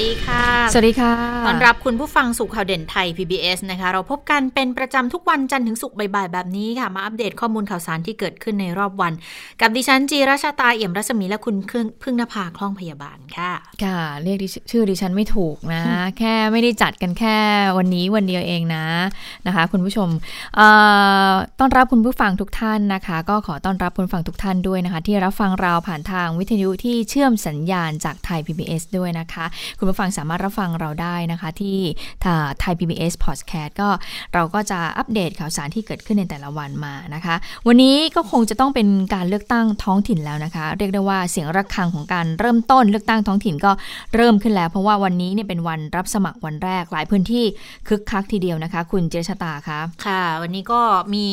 ดีค่ะ สวัสดีค่ะ ต้อนรับคุณผู้ฟังสู่ข่าวเด่นไทย PBS นะคะ เราพบกันเป็นประจำทุกวันจันทร์ถึงศุกร์บ่ายๆแบบนี้ค่ะ มาอัปเดตข้อมูลข่าวสารที่เกิดขึ้นในรอบวัน กับดิฉันจีราชาตาเอี่ยมรัศมีและคุณพึ่งนภาคล่องพยาบาลค่ะ ค่ะ เรียกชื่อดิฉันไม่ถูกนะ แค่ไม่ได้จัดกันแค่วันนี้วันเดียวเองนะนะคะ คุณผู้ชมต้อนรับคุณผู้ฟังทุกท่านนะคะ ก็ขอต้อนรับคุณฟังทุกท่านด้วยนะคะ ที่รับฟังเราผ่านทางวิทยุที่เชื่อมสัญญาณจากไทย PBS ด้วยนะคะคุณผู้ฟังสามารถรับฟังเราได้นะคะ ที่ไทย PBS Podcast ก็เราก็จะอัปเดตข่าวสารที่เกิดขึ้นในแต่ละวันมานะคะ วันนี้ก็คงจะต้องเป็นการเลือกตั้งท้องถิ่นแล้วนะคะ เรียกได้ว่าเสียงระฆังของการเริ่มต้นเลือกตั้งท้องถิ่นก็เริ่มขึ้นแล้ว เพราะว่าวันนี้เนี่ยเป็นวันรับสมัครวันแรกหลายพื้นที่คึกคักทีเดียวนะคะ คุณเจษตาคะค่ะ วันนี้ก็มี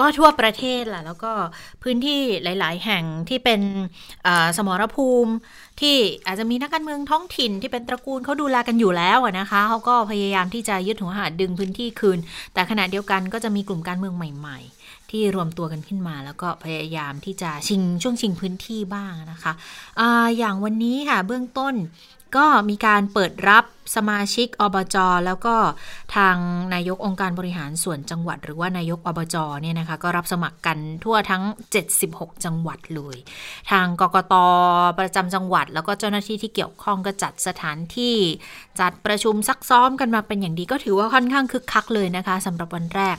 ก็ทั่วประเทศแหละแล้วก็พื้นที่หลาย ๆ แห่งที่เป็นสมรภูมิ ที่อาจจะมีนักการเมืองท้องถิ่นที่เป็นตระกูลเขาดูแลกันอยู่แล้วนะคะเขาก็พยายามที่จะยึดหัวหาดึงพื้นที่คืน แต่ขณะเดียวกันก็จะมีกลุ่มการเมืองใหม่ ๆที่รวมตัวกันขึ้นมาแล้วก็พยายามที่จะชิงช่วงชิงพื้นที่บ้างนะคะอะอย่างวันนี้ค่ะเบื้องต้น ก็มีการเปิดรับสมาชิกอบจแล้วก็ทางนายกองค์การบริหารส่วนจังหวัด หรือว่านายกอบจเนี่ยนะคะก็รับสมัครกันทั่วทั้ง 76 จังหวัดเลย ทางกกตประจำจังหวัด แล้วก็เจ้าหน้าที่ที่เกี่ยวข้องก็จัดสถานที่ จัดประชุมซักซ้อมกันมาเป็นอย่างดีก็ถือว่าค่อนข้างคึกคักเลยนะคะสำหรับวันแรก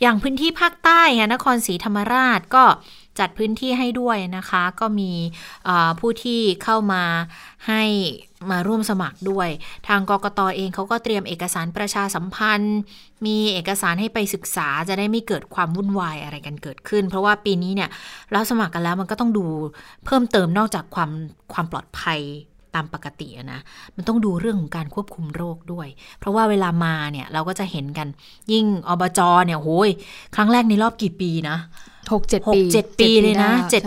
อย่างพื้นที่ภาคใต้นครศรีธรรมราชก็ จัดพื้นที่ให้ด้วยนะคะ ก็มีผู้ที่เข้ามาให้มาร่วมสมัครด้วย ทางกกตอเองเขาก็เตรียมเอกสารประชาสัมพันธ์ มีเอกสารให้ไปศึกษาจะได้ไม่เกิดความวุ่นวายอะไรกันเกิดขึ้น เพราะว่าปีนี้เนี่ยเราสมัครกันแล้วมันก็ต้องดูเพิ่มเติมนอกจากความความปลอดภัย ตามปกตินะ มันต้องดูเรื่องของการควบคุมโรคด้วย เพราะว่าเวลามาเนี่ยเราก็จะเห็นกัน ยิ่งอบจเนี่ยโหยครั้งแรกในรอบกี่ปีนะหกเจ็ดปีเจ็ดปีเลยนะเจ็ด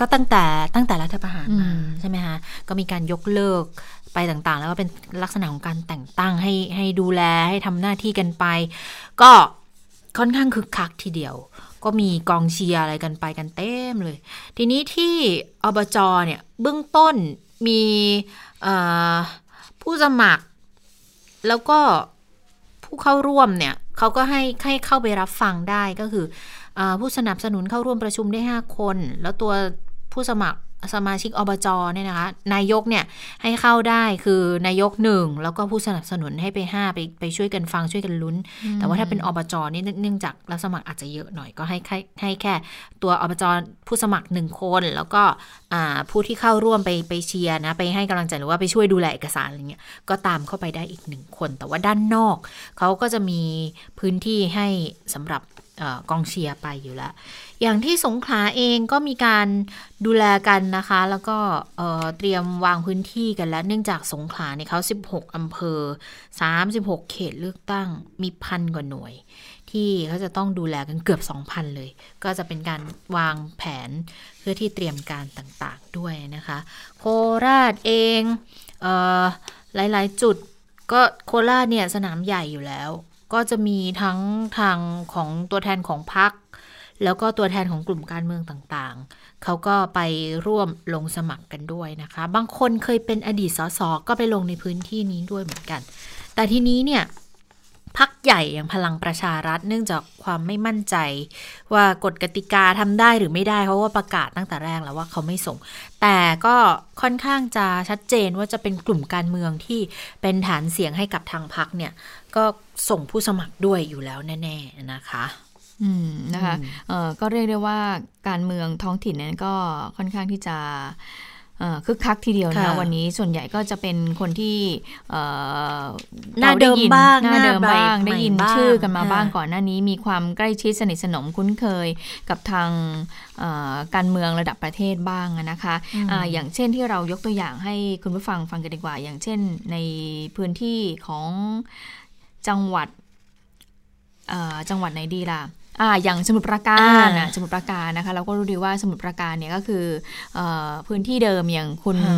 ก็ตั้งแต่ตั้งแต่รัฐประหารมาใช่ไหมคะก็มีการยกเลิกไปต่างๆ แล้วก็เป็นลักษณะของการแต่งตั้งให้ให้ดูแลให้ทำหน้าที่กันไป ก็ค่อนข้างคึกคักทีเดียว ก็มีกองเชียร์อะไรกันไปกันเต็มเลย ทีนี้ที่อบจเนี่ยเบื้องต้น มีผู้สมัคร แล้วก็ผู้เข้าร่วมเนี่ยเขาก็ให้ให้เข้าไปรับฟังได้ก็คืออผู้สนับสนุนเข้าร่วมประชุมได้ 5 คน แล้วตัวผู้สมัคร สมาชิกอบจเนี่ยนะคะ นายกเนี่ยให้เข้าได้คือนายกหนึ่งแล้วก็ผู้สนับสนุนให้ไปห้าไปไปช่วยกันฟังช่วยกันลุ้น แต่ว่าถ้าเป็นอบจนี่เนื่องจากรับสมัครอาจจะเยอะหน่อยก็ให้ให้แค่ตัวอบจผู้สมัครหนึ่งคน แล้วก็ผู้ที่เข้าร่วมไปไปเชียร์นะไปให้กำลังใจหรือว่าไปช่วยดูแลเอกสารอะไรเงี้ยก็ตามเข้าไปได้อีกหนึ่งคน แต่ว่าด้านนอกเขาก็จะมีพื้นที่ให้สำหรับกองเชียร์ไปอยู่แล้ว อย่างที่สงขลาเองก็มีการดูแลกันนะคะ แล้วก็เตรียมวางพื้นที่กันแล้ว เนื่องจากสงขลาเนี่ยเขา 16 อำเภอ 36 เขตเลือกตั้งมีพันกว่าหน่วย ที่เขาจะต้องดูแลกันเกือบ 2,000 เลย ก็จะเป็นการวางแผนเพื่อที่เตรียมการต่างๆด้วยนะคะ โคราชเองเออหลายๆ จุดก็โคราชเนี่ยสนามใหญ่อยู่แล้ว ก็จะมีทั้งทางของตัวแทนของพรรค แล้วก็ตัวแทนของกลุ่มการเมืองต่างๆ เขาก็ไปร่วมลงสมัครกันด้วยนะคะ บางคนเคยเป็นอดีตสสก็ไปลงในพื้นที่นี้ด้วยเหมือนกัน แต่ทีนี้เนี่ยพักใหญ่อย่างพลังประชารัฐเนื่องจากความไม่มั่นใจ ว่ากฎกติกาทำได้หรือไม่ได้เพราะว่าประกาศตั้งแต่แรกแล้วว่าเขาไม่ส่ง แต่ก็ค่อนข้างจะชัดเจนว่าจะเป็นกลุ่มการเมืองที่เป็นฐานเสียงให้กับทางพักเนี่ยก็ส่งผู้สมัครด้วยอยู่แล้วแน่ ๆนะคะ นะคะเออก็เรียกได้ว่าการเมืองท้องถิ่นนั้นก็ค่อนข้างที่จะคึกคักทีเดียวนะวันนี้ส่วนใหญ่ก็จะเป็นคนที่หน้าเดิมบ้างหน้าเดิมบ้างได้ยินชื่อกันมาบ้างก่อนหน้านี้ มีความใกล้ชิดสนิทสนมคุ้นเคยกับทางการเมืองระดับประเทศบ้างนะคะออย่างเช่นที่เรายกตัวอย่างให้คุณผู้ฟังฟังกันดีกว่า อย่างเช่นในพื้นที่ของจังหวัดจังหวัดไหนดีล่ะ อ่าอย่างสมุทรปราการอ่านะสมุทรปราการนะคะ เราก็รู้ดีว่าสมุทรปราการเนี่ยก็คือเออพื้นที่เดิมอย่างคุณค่ะ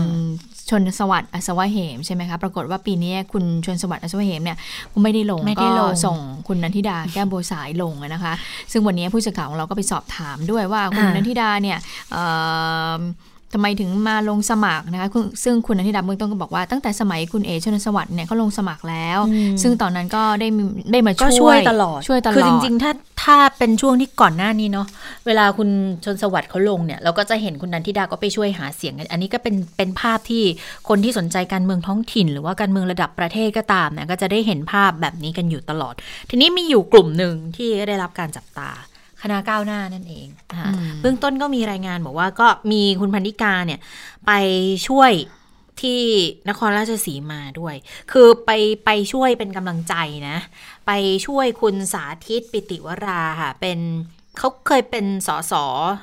ชนสวัสดิ์อัศวะเหมใช่ไหมคะปรากฏว่าปีนี้คุณชนสวัสดิ์อัศวะเหมเนี่ยไม่ได้ลงไม่ได้ก็ลงส่งคุณนันทิดาแก้วโบวสายลงอะนะคะ ซึ่งวันนี้ผู้สื่อข่าวของเราก็ไปสอบถามด้วยว่าคุณอ่านันันทิดาเนี่ยเอ่อ ทำไมถึงมาลงสมัครนะคะคุณซึ่งคุณนันทิดาเบื้องต้นก็บอกว่าตั้งแต่สมัยคุณเอชนสวัสดิ์เนี่ยเขาลงสมัครแล้วอืมซึ่งตอนนั้นก็ได้มีได้มาก็ช่ช่ววยยตลอดช่วยตลอดคือจริงๆ ถ้าถ้าเป็นช่วงที่ก่อนหน้านี้เนาะเวลาคุณชนสวัสดิ์เขาลงเนี่ยเราก็จะเห็นคุณนันทิดาก็ไปช่วยหาเสียงกันอันนี้ก็เป็นเป็นภาพที่คนที่สนใจการเมืองท้องถิ่น หรือว่าการเมืองระดับประเทศก็ตามเนี่ยก็จะได้เห็นภาพแบบนี้กันอยู่ตลอด ทีนี้มีอยู่กลุ่มหนึ่งที่ได้รับการจับตา คณะก้าวหน้านั่นเองนะคะอืมเบื้องต้นก็มีรายงานบอกว่าก็มีคุณพันธิกาเนี่ยไปช่วยที่นครราชสีมาด้วย คือไปไปช่วยเป็นกำลังใจนะ ไปช่วยคุณสาธิตปิติวราค่ะ เป็นเขาเคยเป็นสส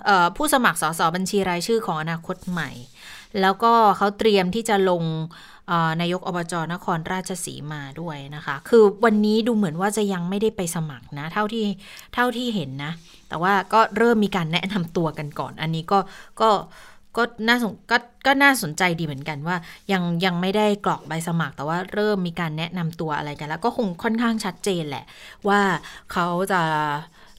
เอ่อผู้สมัครสสบัญชีรายชื่อของอนาคตใหม่ แล้วก็เขาเตรียมที่จะลงเอ่อ นายกอบจนครราชสีมาด้วยนะคะ คือวันนี้ดูเหมือนว่าจะยังไม่ได้ไปสมัครนะ เท่าที่เท่าที่เห็นนะ แต่ว่าก็เริ่มมีการแนะนำตัวกันก่อน อันนี้ก็ก็ก็น่าสนก็ก็น่าสนใจดีเหมือนกันว่า ยังยังไม่ได้กรอกใบสมัคร แต่ว่าเริ่มมีการแนะนำตัวอะไรกันแล้ว ก็คงค่อนข้างชัดเจนแหละ ว่าเขาจะ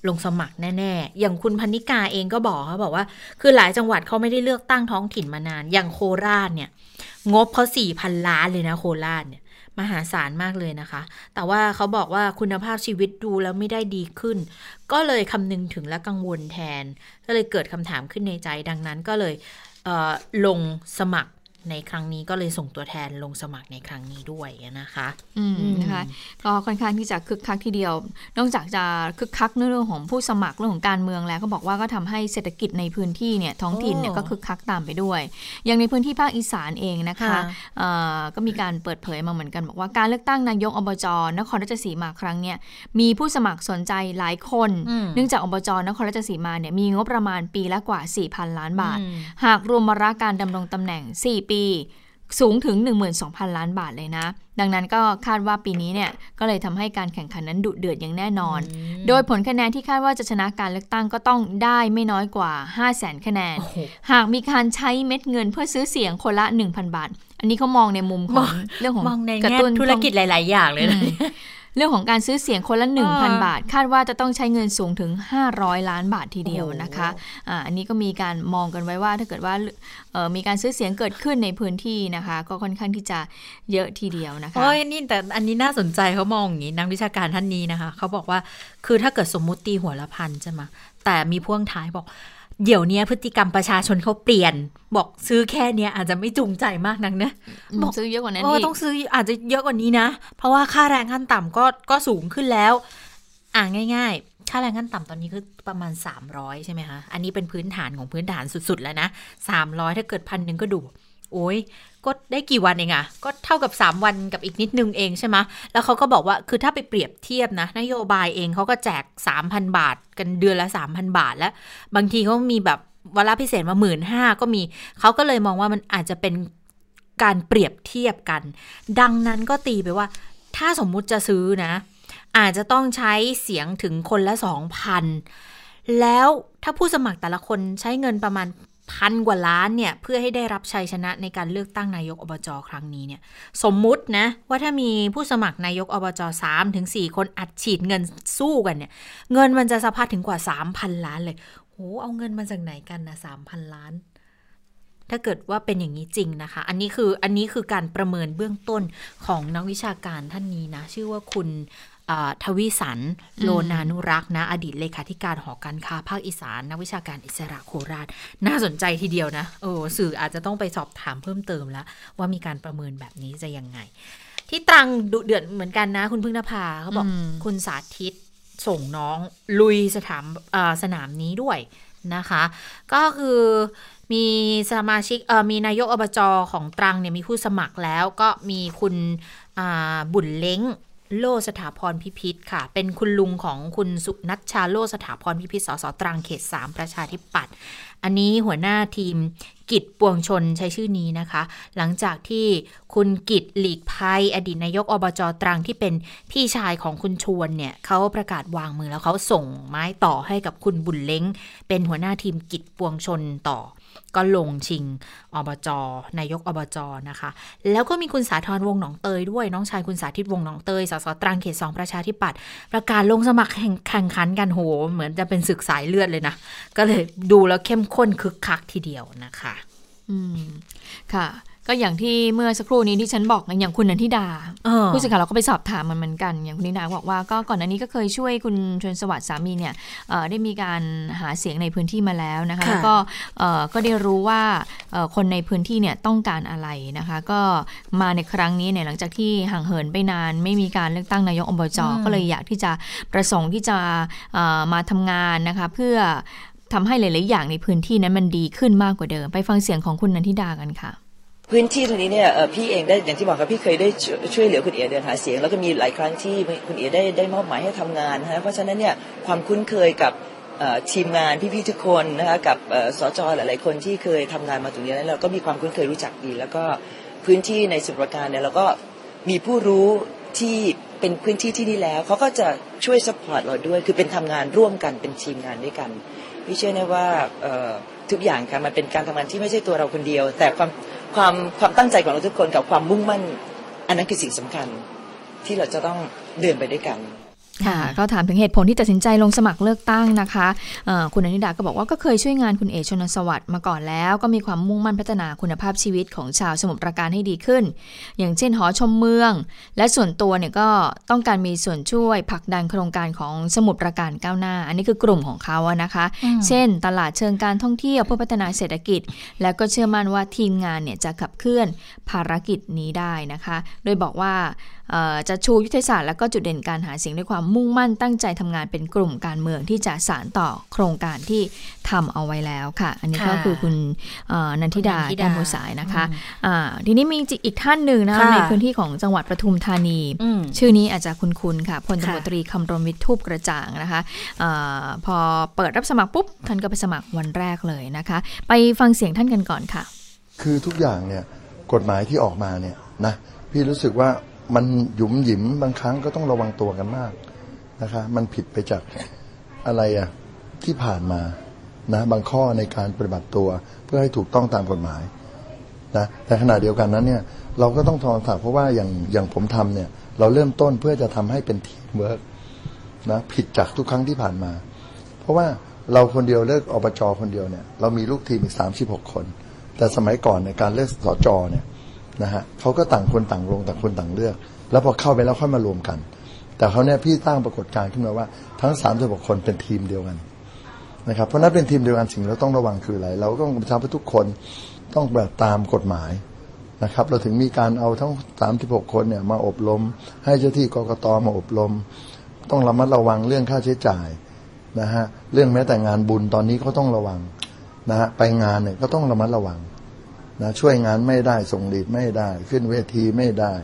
ลงสมัครแน่ ๆ อย่างคุณพันิกาเองก็บอกเขาบอกว่า คือหลายจังหวัดเขาไม่ได้เลือกตั้งท้องถิ่นมานาน อย่างโคราชเนี่ย งบเขาสี่พันล้านเลยนะโคราชเนี่ยมหาศาลมากเลยนะคะ แต่ว่าเขาบอกว่าคุณภาพชีวิตดูแล้วไม่ได้ดีขึ้น ก็เลยคำนึงถึงและกังวลแทน ก็เลยเกิดคำถามขึ้นในใจดังนั้นก็เลยเลงสมัคร ในครั้งนี้ก็เลยส่งตัวแทนลงสมัครในครั้งนี้ด้วยนะคะ อืมนะคะก็ค่อนข้างที่จะคึกคักทีเดียว นอกจากจะคึกคักในเรื่องของผู้สมัครเรื่องของการเมืองแล้วก็บอกว่าก็ทำให้เศรษฐกิจในพื้นที่เนี่ยท้องถิ่นเนี่ยโอ้ก็คึกคักตามไปด้วย อย่างในพื้นที่ภาคอีสานเองนะคะค่ะเอ่อก็มีการเปิดเผยมาเหมือนกัน บอกว่าการเลือกตั้งนายกอบจนครราชสีมาครั้งเนี่ยมีผู้สมัครสนใจหลายคนอืมเนื่องจากอบจนครราชสีมาเนี่ยมีงบประมาณปีละกว่า4,000 ล้านบาทอืมหากรวมมาระการดำรงตำแหน่ง 4 ปีสูงถึง 12,000 ล้านบาทเลยนะ ดังนั้นก็คาดว่าปีนี้เนี่ย ก็เลยทำให้การแข่งขันนั้นดุเดือดอย่างแน่นอน โดยผลคะแนนที่คาดว่าจะชนะการเลือกตั้งก็ต้องได้ไม่น้อยกว่า 5 0 0 0 0 0คะแนนโอ้โหหากมีการใช้เม็ดเงินเพื่อซื้อเสียงคนละ 1,000 บาท อันนี้เขามองในมุมของเรื่องของมองในกระแง่ตุ้นธุรกิจหลาย ๆ อย่างเลยนะอืม เรื่องของการซื้อเสียงคนละเออ1,000 บาท คาดว่าจะต้องใช้เงินสูงถึง 500 ล้านบาททีเดียวโอ้โหนะคะอ่าอันนี้ก็มีการมองกันไว้ว่า ถ้าเกิดว่าเอ่อมีการซื้อเสียงเกิดขึ้นในพื้นที่นะคะ ก็ค่อนข้างที่จะเยอะทีเดียวนะคะโอ้ยนี่แต่อันนี้น่าสนใจเขามองอย่างนี้นักวิชาการท่านนี้นะคะเขาบอกว่าคือถ้าเกิดสมมุติตีหัวละพันใช่ไหมแต่มีพ่วงท้ายบอก เดี๋ยวนี้พฤติกรรมประชาชนเขาเปลี่ยน บอกซื้อแค่เนี้ยอาจจะไม่จูงใจมากนักนะบอกซื้อเยอะกว่านั้นโอ้อีกต้องซื้ออาจจะเยอะกว่านี้นะ เพราะว่าค่าแรงขั้นต่ำก็ก็สูงขึ้นแล้ว อ่าง่าย ๆ ค่าแรงขั้นต่ำตอนนี้คือประมาณ 300 ใช่ไหมคะอันนี้เป็นพื้นฐานของพื้นฐานสุดๆ แล้วนะ300 ถ้าเกิดพันหนึ่งก็ดู โอ้ย ก็ได้กี่วันเองอะก็เท่ากับ 3 วันกับอีกนิดนึงเองใช่ไหมแล้วเขาก็บอกว่าคือถ้าไปเปรียบเทียบนะ นโยบายเองเขาก็แจก 3,000 บาท กันเดือนละ 3,000 บาทแล้ว บางทีเขามีแบบวาระพิเศษมาหมื่นห้าก็มี เขาก็เลยมองว่ามันอาจจะเป็นการเปรียบเทียบกัน ดังนั้นก็ตีไปว่า ถ้าสมมุติจะซื้อนะ อาจจะต้องใช้เสียงถึงคนละสองพันแล้วถ้าผู้สมัครแต่ละคนใช้เงินประมาณ พันกว่าล้านเนี่ย เพื่อให้ได้รับชัยชนะในการเลือกตั้งนายกอบจครั้งนี้เนี่ย สมมุตินะ ว่าถ้ามีผู้สมัครนายกอบจสามถึงสี่คนอัดฉีดเงินสู้กันเนี่ย เงินมันจะสะพัดถึงกว่าสามพันล้านเลยโหเอาเงินมาจากไหนกันนะสามพันล้าน ถ้าเกิดว่าเป็นอย่างนี้จริงนะคะ อันนี้คืออันนี้คือการประเมินเบื้องต้นของนักวิชาการท่านนี้นะ ชื่อว่าคุณ ทวิสันโลนานุรักษ์นะ อดีตเลขาธิการหอการค้าภาคอีสาน นักวิชาการอิสระโคราช น่าสนใจทีเดียวนะโอ้สื่ออาจจะต้องไปสอบถามเพิ่มเติมแล้ว ว่ามีการประเมินแบบนี้จะยังไง ที่ตรังดุเดือดเหมือนกันนะ คุณพึ่งนภาเขาบอกอืมคุณสาธิตส่งน้องลุยสถามอ่าสนามนี้ด้วยนะคะ ก็คือมีสมาชิกเอ่อมีนายกอบจของตรังเนี่ยมีผู้สมัครแล้วก็มีคุณอ่าบุญเล้ง โลสถาพรพิพิธค่ะ เป็นคุณลุงของคุณสุนัชชาโลสถาพรพิพิธสสตรังเขต 3 ประชาธิปัตย์อันนี้หัวหน้าทีมกิจปวงชนใช้ชื่อนี้นะคะ หลังจากที่คุณกิจหลีกภัย อดีตนายกอบจตรังที่เป็นพี่ชายของคุณชวนเนี่ยเขาประกาศวางมือแล้วเขาส่งไม้ต่อให้กับคุณบุญเล้ง เป็นหัวหน้าทีมกิจปวงชนต่อ ก็ลงชิงอบจนายกอบจนะคะ แล้วก็มีคุณสาธรวงหนองเตยด้วยน้องชายคุณสาธิตวงหนองเตยสสตรังเขตสองประชาธิปัตย์ประกาศลงสมัครแข่งแข่งขันกันโหเหมือนจะเป็นศึกสายเลือดเลยนะ ก็เลยดูแล้วเข้มข้นคึกคักทีเดียวนะคะ อืมค่ะ ก็อย่างที่เมื่อสักครู่นี้ที่ฉันบอกไงอย่างคุณนันทิดาเออผู้สื่อข่าวเราก็ไปสอบถามมันเหมือนกัน อย่างคุณนิดาบอกว่าก็ก่อนหน้านี้ก็เคยช่วยคุณชวนสวัสดิ์สามีเนี่ยเอ่อได้มีการหาเสียงในพื้นที่มาแล้วนะคะค่ะแล้วก็เอ่อก็ได้รู้ว่าเอ่อคนในพื้นที่เนี่ยต้องการอะไรนะคะ ก็มาในครั้งนี้เนี่ยหลังจากที่ห่างเหินไปนาน ไม่มีการเลือกตั้งนายกอบจก็เลยอยากที่จะประสงค์ที่จะเอ่อมาทำงานนะคะเพื่อทำให้หลาย ๆ อย่างในพื้นที่นั้นมันดีขึ้นมากกว่าเดิม ไปฟังเสียงของคุณนันทิดากันค่ะ พื้นที่ตรงนี้เนี่ยพี่เองได้อย่างที่บอกครับพี่เคยได้ช่วยเหลือคุณเอ๋เดินหาเสียง แล้วก็มีหลายครั้งที่คุณเอ๋ได้ได้มอบหมายให้ทำงานนะเพราะฉะนั้นเนี่ยความคุ้นเคยกับทีมงานพี่ๆทุกคนนะคะกับสจหลายๆคนที่เคยทำงานมาตรงนี้แล้วเราก็มีความคุ้นเคยรู้จักดี แล้วก็พื้นที่ในสมุทรปราการเนี่ยเราก็มีผู้รู้ที่เป็นพื้นที่ที่นี่แล้วเขาก็จะช่วย support เราด้วย คือเป็นทำงานร่วมกันเป็นทีมงานด้วยกันพี่เชื่อแน่ว่าทุกอย่างค่ะมันเป็นการทำงานที่ไม่ใช่ตัวเราคนเดียว แต่ความ ความความตั้งใจของเราทุกคนกับความมุ่งมั่น อันนั้นคือสิ่งสำคัญที่เราจะต้องเดินไปด้วยกัน ค่ะก็ถามถึงเหตุผลที่ตัดสินใจลงสมัครเลือกตั้งนะคะเอ่อคุณนันทิดาก็บอกว่าก็เคยช่วยงานคุณเอ๋ ชนม์สวัสดิ์มาก่อนแล้ว ก็มีความมุ่งมั่นพัฒนาคุณภาพชีวิตของชาวสมุทรปราการให้ดีขึ้น อย่างเช่นหอชมเมือง และส่วนตัวเนี่ยก็ต้องการมีส่วนช่วยผลักดันโครงการของสมุทรปราการก้าวหน้า อันนี้คือกลุ่มของเขาอะนะคะอืมเช่น ตลาดเชิงการท่องเที่ยวเพื่อพัฒนาเศรษฐกิจ แล้วก็เชื่อมั่นว่าทีมงานเนี่ยจะขับเคลื่อนภารกิจนี้ได้นะคะ โดยบอกว่าเอ่อจะชูยุทธศาสตร์และก็จุดเด่นการหาเสียงด้วยความมุ่งมั่นตั้งใจทำงานเป็นกลุ่มการเมืองที่จะสานต่อโครงการที่ทำเอาไว้แล้วค่ะ อันนี้ก็ค่ะคือคุณเอ่อนันทิดาคุณนันทิดาแก้วมูสายนะคะอืมอ่าทีนี้มีอีกท่านหนึ่งนะคะค่ะในพื้นที่ของจังหวัดปทุมธานีอืมชื่อนี้อาจจะคุ้นๆค่ะพลตำรวจค่ะตรีคำรณวิทย์ทูปกระจ่างนะคะอาพอเปิดรับสมัครปุ๊บท่านก็ไปสมัครวันแรกเลยนะคะ ไปฟังเสียงท่านกันก่อนค่ะ คือทุกอย่างเนี่ยกฎหมายที่ออกมาเนี่ยนะพี่รู้สึกว่า มันหยุมหยิมบางครั้งก็ต้องระวังตัวกันมากนะคะ มันผิดไปจากอะไรอะที่ผ่านมานะบางข้อในการปฏิบัติตัวเพื่อให้ถูกต้องตามกฎหมายนะแต่ขณะเดียวกันนั้นเนี่ยเราก็ต้องทอนสักเพราะว่าอย่างอย่างผมทำเนี่ย เราเริ่มต้นเพื่อจะทำให้เป็นทีมเวิร์กนะผิดจากทุกครั้งที่ผ่านมา เพราะว่าเราคนเดียวเลือกอบจคนเดียวเนี่ย เรามีลูกทีมอีกสามสิบหกคน แต่สมัยก่อนในการเลือกสจเนี่ย นะฮะเขาก็ต่างคนต่างลงต่างคนต่างเลือก แล้วพอเข้าไปแล้วค่อยมารวมกัน แต่เขาเนี่ยพี่ตั้งปรากฏการณ์ขึ้นมาว่าทั้งสามสิบกคนเป็นทีมเดียวกันนะครับเพราะนั้นเป็นทีมเดียวกันสิ่งเราต้องระวังคืออะไร เราก็ต้องประชาทุกคนต้องแบบตามกฎหมายนะครับ เราถึงมีการเอาทั้งสามสิบกคนเนี่ยมาอบรม ให้เจ้าที่กกตมาอบรม ต้องระมัดระวังเรื่องค่าใช้จ่ายนะฮะเรื่องแม้แต่งานบุญตอนนี้ก็ต้องระวังนะฮะไปงานเนี่ยก็ต้องระมัดระวัง นะช่วยงานไม่ได้ส่งดีดไม่ได้ ขึ้นเวทีไม่ได้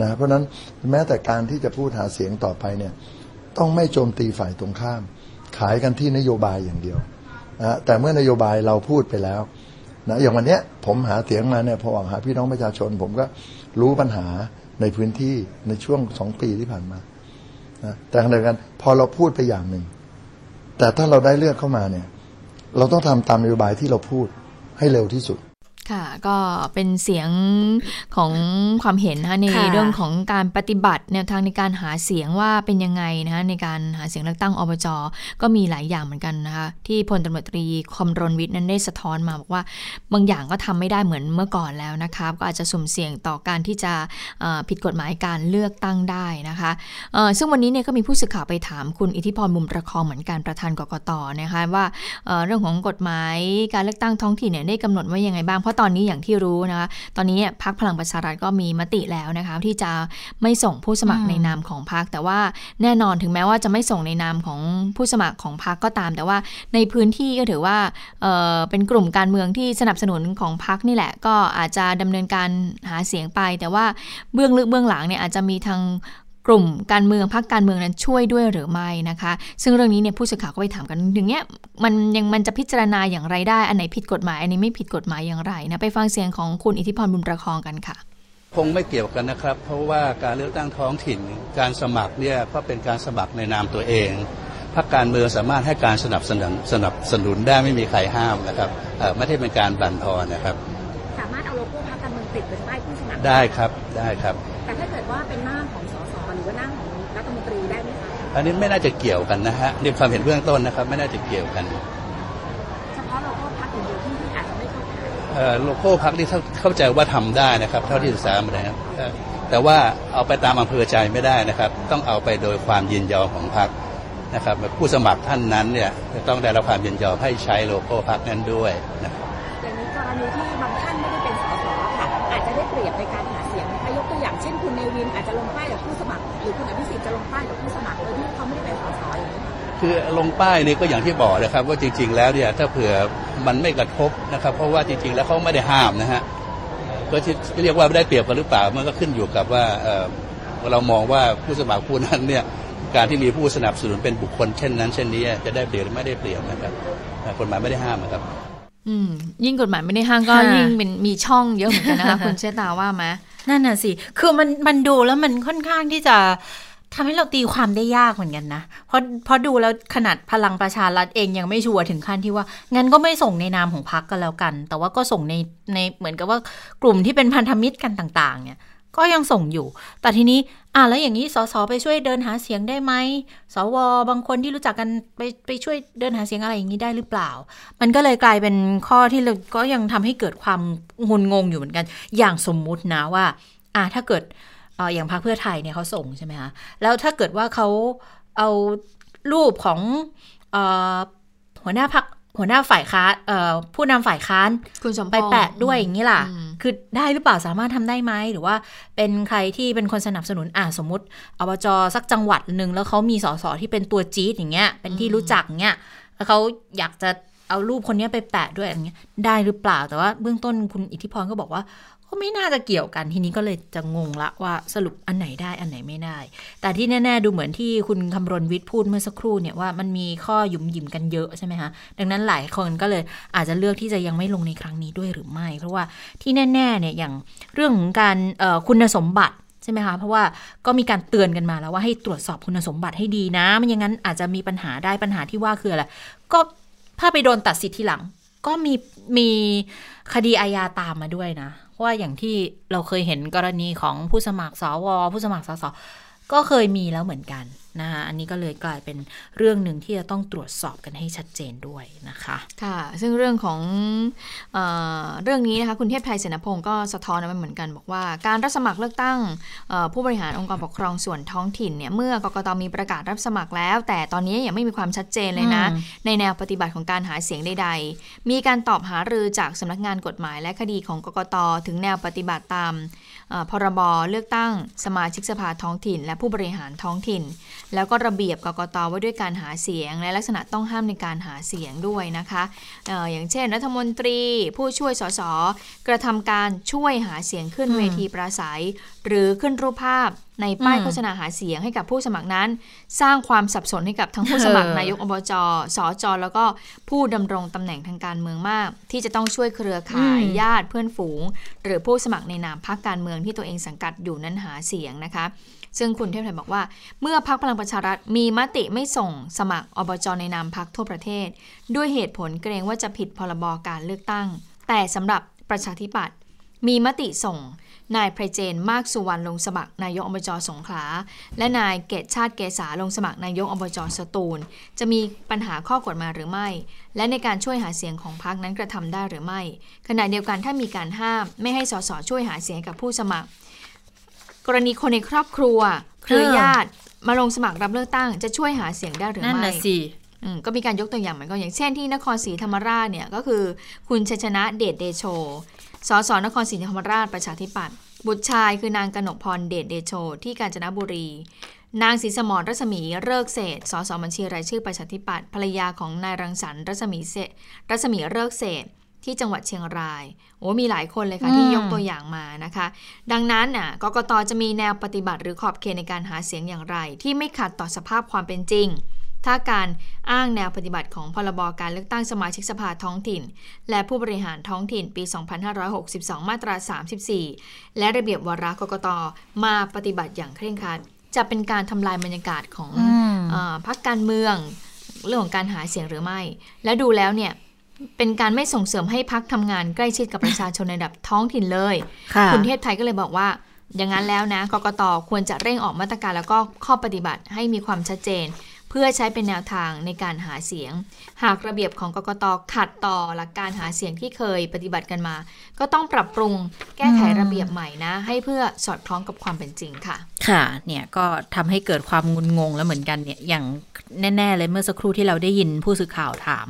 นะเพราะนั้นแม้แต่การที่จะพูดหาเสียงต่อไปเนี่ยต้องไม่โจมตีฝ่ายตรงข้าม ขายกันที่นโยบายอย่างเดียวนะแต่เมื่อนโยบายเราพูดไปแล้วนะอย่างวันเนี้ยผมหาเสียงมาเนี่ยพอออกหาพี่น้องประชาชน ผมก็รู้ปัญหาในพื้นที่ในช่วงสองปีที่ผ่านมานะแต่ขณะเดียวกันพอเราพูดไปอย่างหนึ่ง แต่ถ้าเราได้เลือกเข้ามาเนี่ย เราต้องทำตามนโยบายที่เราพูดให้เร็วที่สุด ค่ะ ก็เป็นเสียงของความเห็นนะคะในค่ะเรื่องของการปฏิบัติแนวทางในการหาเสียงว่าเป็นยังไงนะคะในการหาเสียงเลือกตั้งอบจก็มีหลายอย่างเหมือนกันนะคะที่พลตำรวจตรีคมรณวิทย์นั้นได้สะท้อนมาบอกว่าบางอย่างก็ทำไม่ได้เหมือนเมื่อก่อนแล้วนะคะก็อาจจะสุ่มเสี่ยงต่อการที่จะเอ่อผิดกฎหมายการเลือกตั้งได้นะคะเอ่อซึ่งวันนี้เนี่ยก็มีผู้สื่อข่าวไปถามคุณอิทธิพรบุญประคองเหมือนกันประธานกกตนะคะว่าเอ่อเรื่องของกฎหมายการเลือกตั้งท้องถิ่นเนี่ยได้กำหนดไว้ยังไงบ้างเพราะตอนนี้อย่างที่รู้นะคะตอนนี้เนี่ยพรรคพลังประชารัฐก็มีมติแล้วนะคะที่จะไม่ส่งผู้สมัครอืมในนามของพรรคแต่ว่าแน่นอนถึงแม้ว่าจะไม่ส่งในนามของผู้สมัครของพรรคก็ตาม แต่ว่าในพื้นที่ก็ถือว่าเอ่อเป็นกลุ่มการเมืองที่สนับสนุนของพรรคนี่แหละ ก็อาจจะดำเนินการหาเสียงไป แต่ว่าเบื้องลึกเบื้องหลังเนี่ยอาจจะมีทาง กลุ่มการเมืองพรรคการเมืองนั้นช่วยด้วยหรือไม่นะคะ ซึ่งเรื่องนี้เนี่ยผู้สื่อข่าวก็ไปถามกันอย่างเงี้ยมันยังมันจะพิจารณาอย่างไรได้ อันไหนผิดกฎหมาย อันนี้ไม่ผิดกฎหมายอย่างไรนะไปฟังเสียงของคุณอิทธิพรบุญประคองกันค่ะ คงไม่เกี่ยวกันนะครับ เพราะว่าการเลือกตั้งท้องถิ่น การสมัครเนี่ยก็เป็นการสมัครในนามตัวเองพรรคการเมืองสามารถให้การสนับสนุนสนับสนุนได้ไม่มีใครห้ามนะครับเอ่อไม่ได้เป็นการบั่นทอนนะครับ สามารถเอาโลโก้พรรคการเมืองติดไว้ใต้ผู้สมัครได้ครับได้ครับ แต่ถ้าเกิดว่าเป็นหน้า อันนี้ไม่น่าจะเกี่ยวกันนะฮะนี่ความเห็นเบื้องต้นนะครับ ไม่น่าจะเกี่ยวกันเฉพาะโลโก้พรรคอย่างเดียวที่ที่อาจจะไม่เข้าข่ายเอ่อโลโก้พักที่เข้าเข้าใจว่าทำได้นะครับ เท่าที่ศึกษามานะครับเอ่อแต่ว่าเอาไปตามอำเภอใจไม่ได้นะครับ ต้องเอาไปโดยความยินยอมของพรรคนะครับผู้สมัครท่านนั้นเนี่ยจะต้องได้รับความยินยอมให้ใช้โลโก้พรรคนั้นด้วยนะครับอย่างนี้กรณีที่บางท่านไม่ได้เป็นสสค่ะอาจจะได้เปรียบในการหาเสียงถ้ายกตัวอย่างเช่นคุณเนวินอาจจะลงป้าย ค่ะคือลงป้ายนี่ก็อย่างที่บอกนะครับ ว่าจริง ๆ แล้วเนี่ยถ้าเผื่อมันไม่กระทบนะครับ เพราะว่าจริง ๆ แล้วเขาไม่ได้ห้ามนะฮะก็ที่เรียกว่าได้เปรียบกันหรือเปล่ามันก็ขึ้นอยู่กับว่าเอ่อเรามองว่าผู้สมัครผู้นั้นเนี่ยการที่มีผู้สนับสนุนเป็นบุคคลเช่นนั้น เช่นนี้จะได้เปรียบหรือไม่ได้เปรียบนะครับเอ่อกฎหมายไม่ได้ห้ามนะครับอืมยิ่งกฎหมายไม่ได้ห้างก็ค่ะยิ่งเป็นมีช่องเยอะเหมือนกันนะคะคุณเชษตาว่าไหมนั่นน่ะสิ คือมันมันดูแล้วมันค่อนข้างที่จะ ทำให้เราตีความได้ยากเหมือนกันนะ เพราะเพราะดูแล้วขนาดพลังประชารัฐเองยังไม่ชัวร์ถึงขั้นที่ว่า งั้นก็ไม่ส่งในนามของพรรคก็แล้วกัน แต่ว่าก็ส่งในในเหมือนกับว่ากลุ่มที่เป็นพันธมิตรกันต่าง ๆ เนี่ย ก็ยังส่งอยู่ แต่ทีนี้อะแล้วอย่างนี้สสไปช่วยเดินหาเสียงได้ไหมสวบางคนที่รู้จักกันไปไปช่วยเดินหาเสียงอะไรอย่างนี้ได้หรือเปล่า มันก็เลยกลายเป็นข้อที่เราก็ยังทำให้เกิดความงุนงงอยู่เหมือนกัน อย่างสมมุตินะว่าอะถ้าเกิด อ่ออย่างพรรคเพื่อไทยเนี่ยเขาส่งใช่ไหมคะแล้วถ้าเกิดว่าเขาเอารูปของเออหัวหน้าพักหัวหน้าฝ่ายค้านเอ่อผู้นำฝ่ายค้านคุณสมพงษ์ไปแปะด้วยอย่างนี้ล่ะอืมคือได้หรือเปล่าสามารถทำได้ไหมหรือว่าเป็นใครที่เป็นคนสนับสนุนอ่าสมมติอบจสักจังหวัดหนึ่งแล้วเขามีสสที่เป็นตัวจี๊ดอย่างเงี้ย เป็นที่รู้จักอย่างเงี้ยแล้วเขาอยากจะเอารูปคนเนี้ยไปแปะด้วยอย่างเงี้ยได้หรือเปล่าแต่ว่าเบื้องต้นคุณอิทธิพรก็บอกว่า ก็ไม่น่าจะเกี่ยวกันทีนี้ก็เลยจะงงละว่าสรุปอันไหนได้อันไหนไม่ได้ แต่ที่แน่ๆดูเหมือนที่คุณคำรณวิทย์พูดเมื่อสักครู่เนี่ยว่ามันมีข้อหยุมหยิมกันเยอะใช่ไหมคะดังนั้นหลายคนก็เลยอาจจะเลือกที่จะยังไม่ลงในครั้งนี้ด้วยหรือไม่ เพราะว่าที่แน่ๆเนี่ยอย่างเรื่องของการคุณสมบัติใช่ไหมคะ เพราะว่าก็มีการเตือนกันมาแล้วว่าให้ตรวจสอบคุณสมบัติให้ดีนะไม่อย่างนั้นอาจจะมีปัญหาได้ปัญหาที่ว่าคืออะไร ก็ถ้าไปโดนตัดสิทธิ์ทีหลัง ก็มีมีคดีอาญาตามมาด้วยนะ เพราะว่าอย่างที่เราเคยเห็นกรณีของผู้สมัครสวผู้สมัครสสก็เคยมีแล้วเหมือนกัน นะคะอันนี้ก็เลยกลายเป็นเรื่องหนึ่งที่จะต้องตรวจสอบกันให้ชัดเจนด้วยนะคะค่ะ ซึ่งเรื่องของเออเรื่องนี้นะคะคุณเทพไทยเสนพงศ์ก็สะท้อนมาเหมือนกันบอกว่า การรับสมัครเลือกตั้งเอ่อผู้บริหารองค์กรปกครองส่วนท้องถิ่นเนี่ยเมื่อกกตมีประกาศรับสมัครแล้ว แต่ตอนนี้ยังไม่มีความชัดเจนเลยนะอืมในแนวปฏิบัติของการหาเสียงใด ๆ มีการตอบหารือจากสำนักงานกฎหมายและคดีของกกตถึงแนวปฏิบัติตามเอ่อพรบเลือกตั้งสมาชิกสภาท้องถิ่น และผู้บริหารท้องถิ่น แล้วก็ระเบียบกกตว่าด้วยการหาเสียง และลักษณะต้องห้ามในการหาเสียงด้วยนะคะเอออย่างเช่น รัฐมนตรี ผู้ช่วยสสกระทำการช่วยหาเสียงขึ้นอืมเวทีปราศัย หรือขึ้นรูปภาพในป้ายอืมโฆษณาหาเสียงให้กับผู้สมัครนั้น สร้างความสับสนให้กับทั้งผู้สมัครเออนายกอบจสจแล้วก็ผู้ดำรงตำแหน่งทางการเมืองมาก ที่จะต้องช่วยเครือข่ายญาติเพื่อนฝูง หรือผู้สมัครในนามพรรคการเมืองที่ตัวเองสังกัดอยู่นั้นหาเสียงนะคะ ซึ่งคุณเทพไทยบอกว่า เมื่อพรรคพลังประชารัฐมีมติไม่ส่งสมัครอบจในนามพรรคทั่วประเทศ ด้วยเหตุผลเกรงว่าจะผิดพรบการเลือกตั้ง แต่สำหรับประชาธิปัตย์มีมติส่งนายไพรเจนมากสุวรรณลงสมัครนายกอบจสงขลา และนายเกตชาติเกษาลงสมัครนายกอบจสตูล จะมีปัญหาข้อกฎหมายหรือไม่ และในการช่วยหาเสียงของพรรคนั้นกระทำได้หรือไม่ ขณะเดียวกันถ้ามีการห้ามไม่ให้สสช่วยหาเสียงกับผู้สมัคร กรณีคนในครอบครัว เครือญาติมาลงสมัครรับเลือกตั้งจะช่วยหาเสียงได้หรือนั่นไม่น่ะสิอืมก็มีการยกตัวอย่างเหมือนกันอย่างเช่นที่นครศรีธรรมราชเนี่ยก็คือ คุณชัยชนะเดชเดโชสสนครศรีธรรมราชประชาธิปัตย์บุตรชายคือนางกนกพรเดชเดโช ที่กาญจนบุรี นางศรีสมรรัศมีเริกเศษสสบัญชีรายชื่อประชาธิปัตย์ภรรยาของนายรังสรรค์รัศมีเศษรัศมีเริกเศษ ที่จังหวัดเชียงราย โอ้มีหลายคนเลยค่ะ ที่ยกตัวอย่างมานะคะ ดังนั้นน่ะกกตจะมีแนวปฏิบัติหรือขอบเขตในการหาเสียงอย่างไร ที่ไม่ขัดต่อสภาพความเป็นจริง ถ้าการอ้างแนวปฏิบัติของพรบการเลือกตั้งสมาชิกสภาท้องถิ่น และผู้บริหารท้องถิ่นปี 2562 มาตรา 34 และระเบียบวาระกกตมาปฏิบัติอย่างเคร่งครัดจะเป็นการทำลายบรรยากาศของมเออพรรคการเมืองเรื่องของการหาเสียงหรือไม่ และดูแล้วเนี่ย เป็นการไม่ส่งเสริมให้พักทำงานใกล้ชิดกับประชาชนในระดับท้องถิ่นเลยค่ะคุณเทพไทยก็เลยบอกว่า อย่างนั้นแล้วนะกกตควรจะเร่งออกมาตรการแล้วก็ข้อปฏิบัติให้มีความชัดเจนเพื่อใช้เป็นแนวทางในการหาเสียง หากระเบียบของกกตขัดต่อหลักการหาเสียงที่เคยปฏิบัติกันมา ก็ต้องปรับปรุงแก้ไขระเบียบใหม่นะ ให้เพื่อสอดคล้องกับความเป็นจริงค่ะ ค่ะ เนี่ยก็ทำให้เกิดความงุนงงแล้วเหมือนกันเนี่ยอย่างแน่ๆเลยเมื่อสักครู่ที่เราได้ยินผู้สื่อข่าวถาม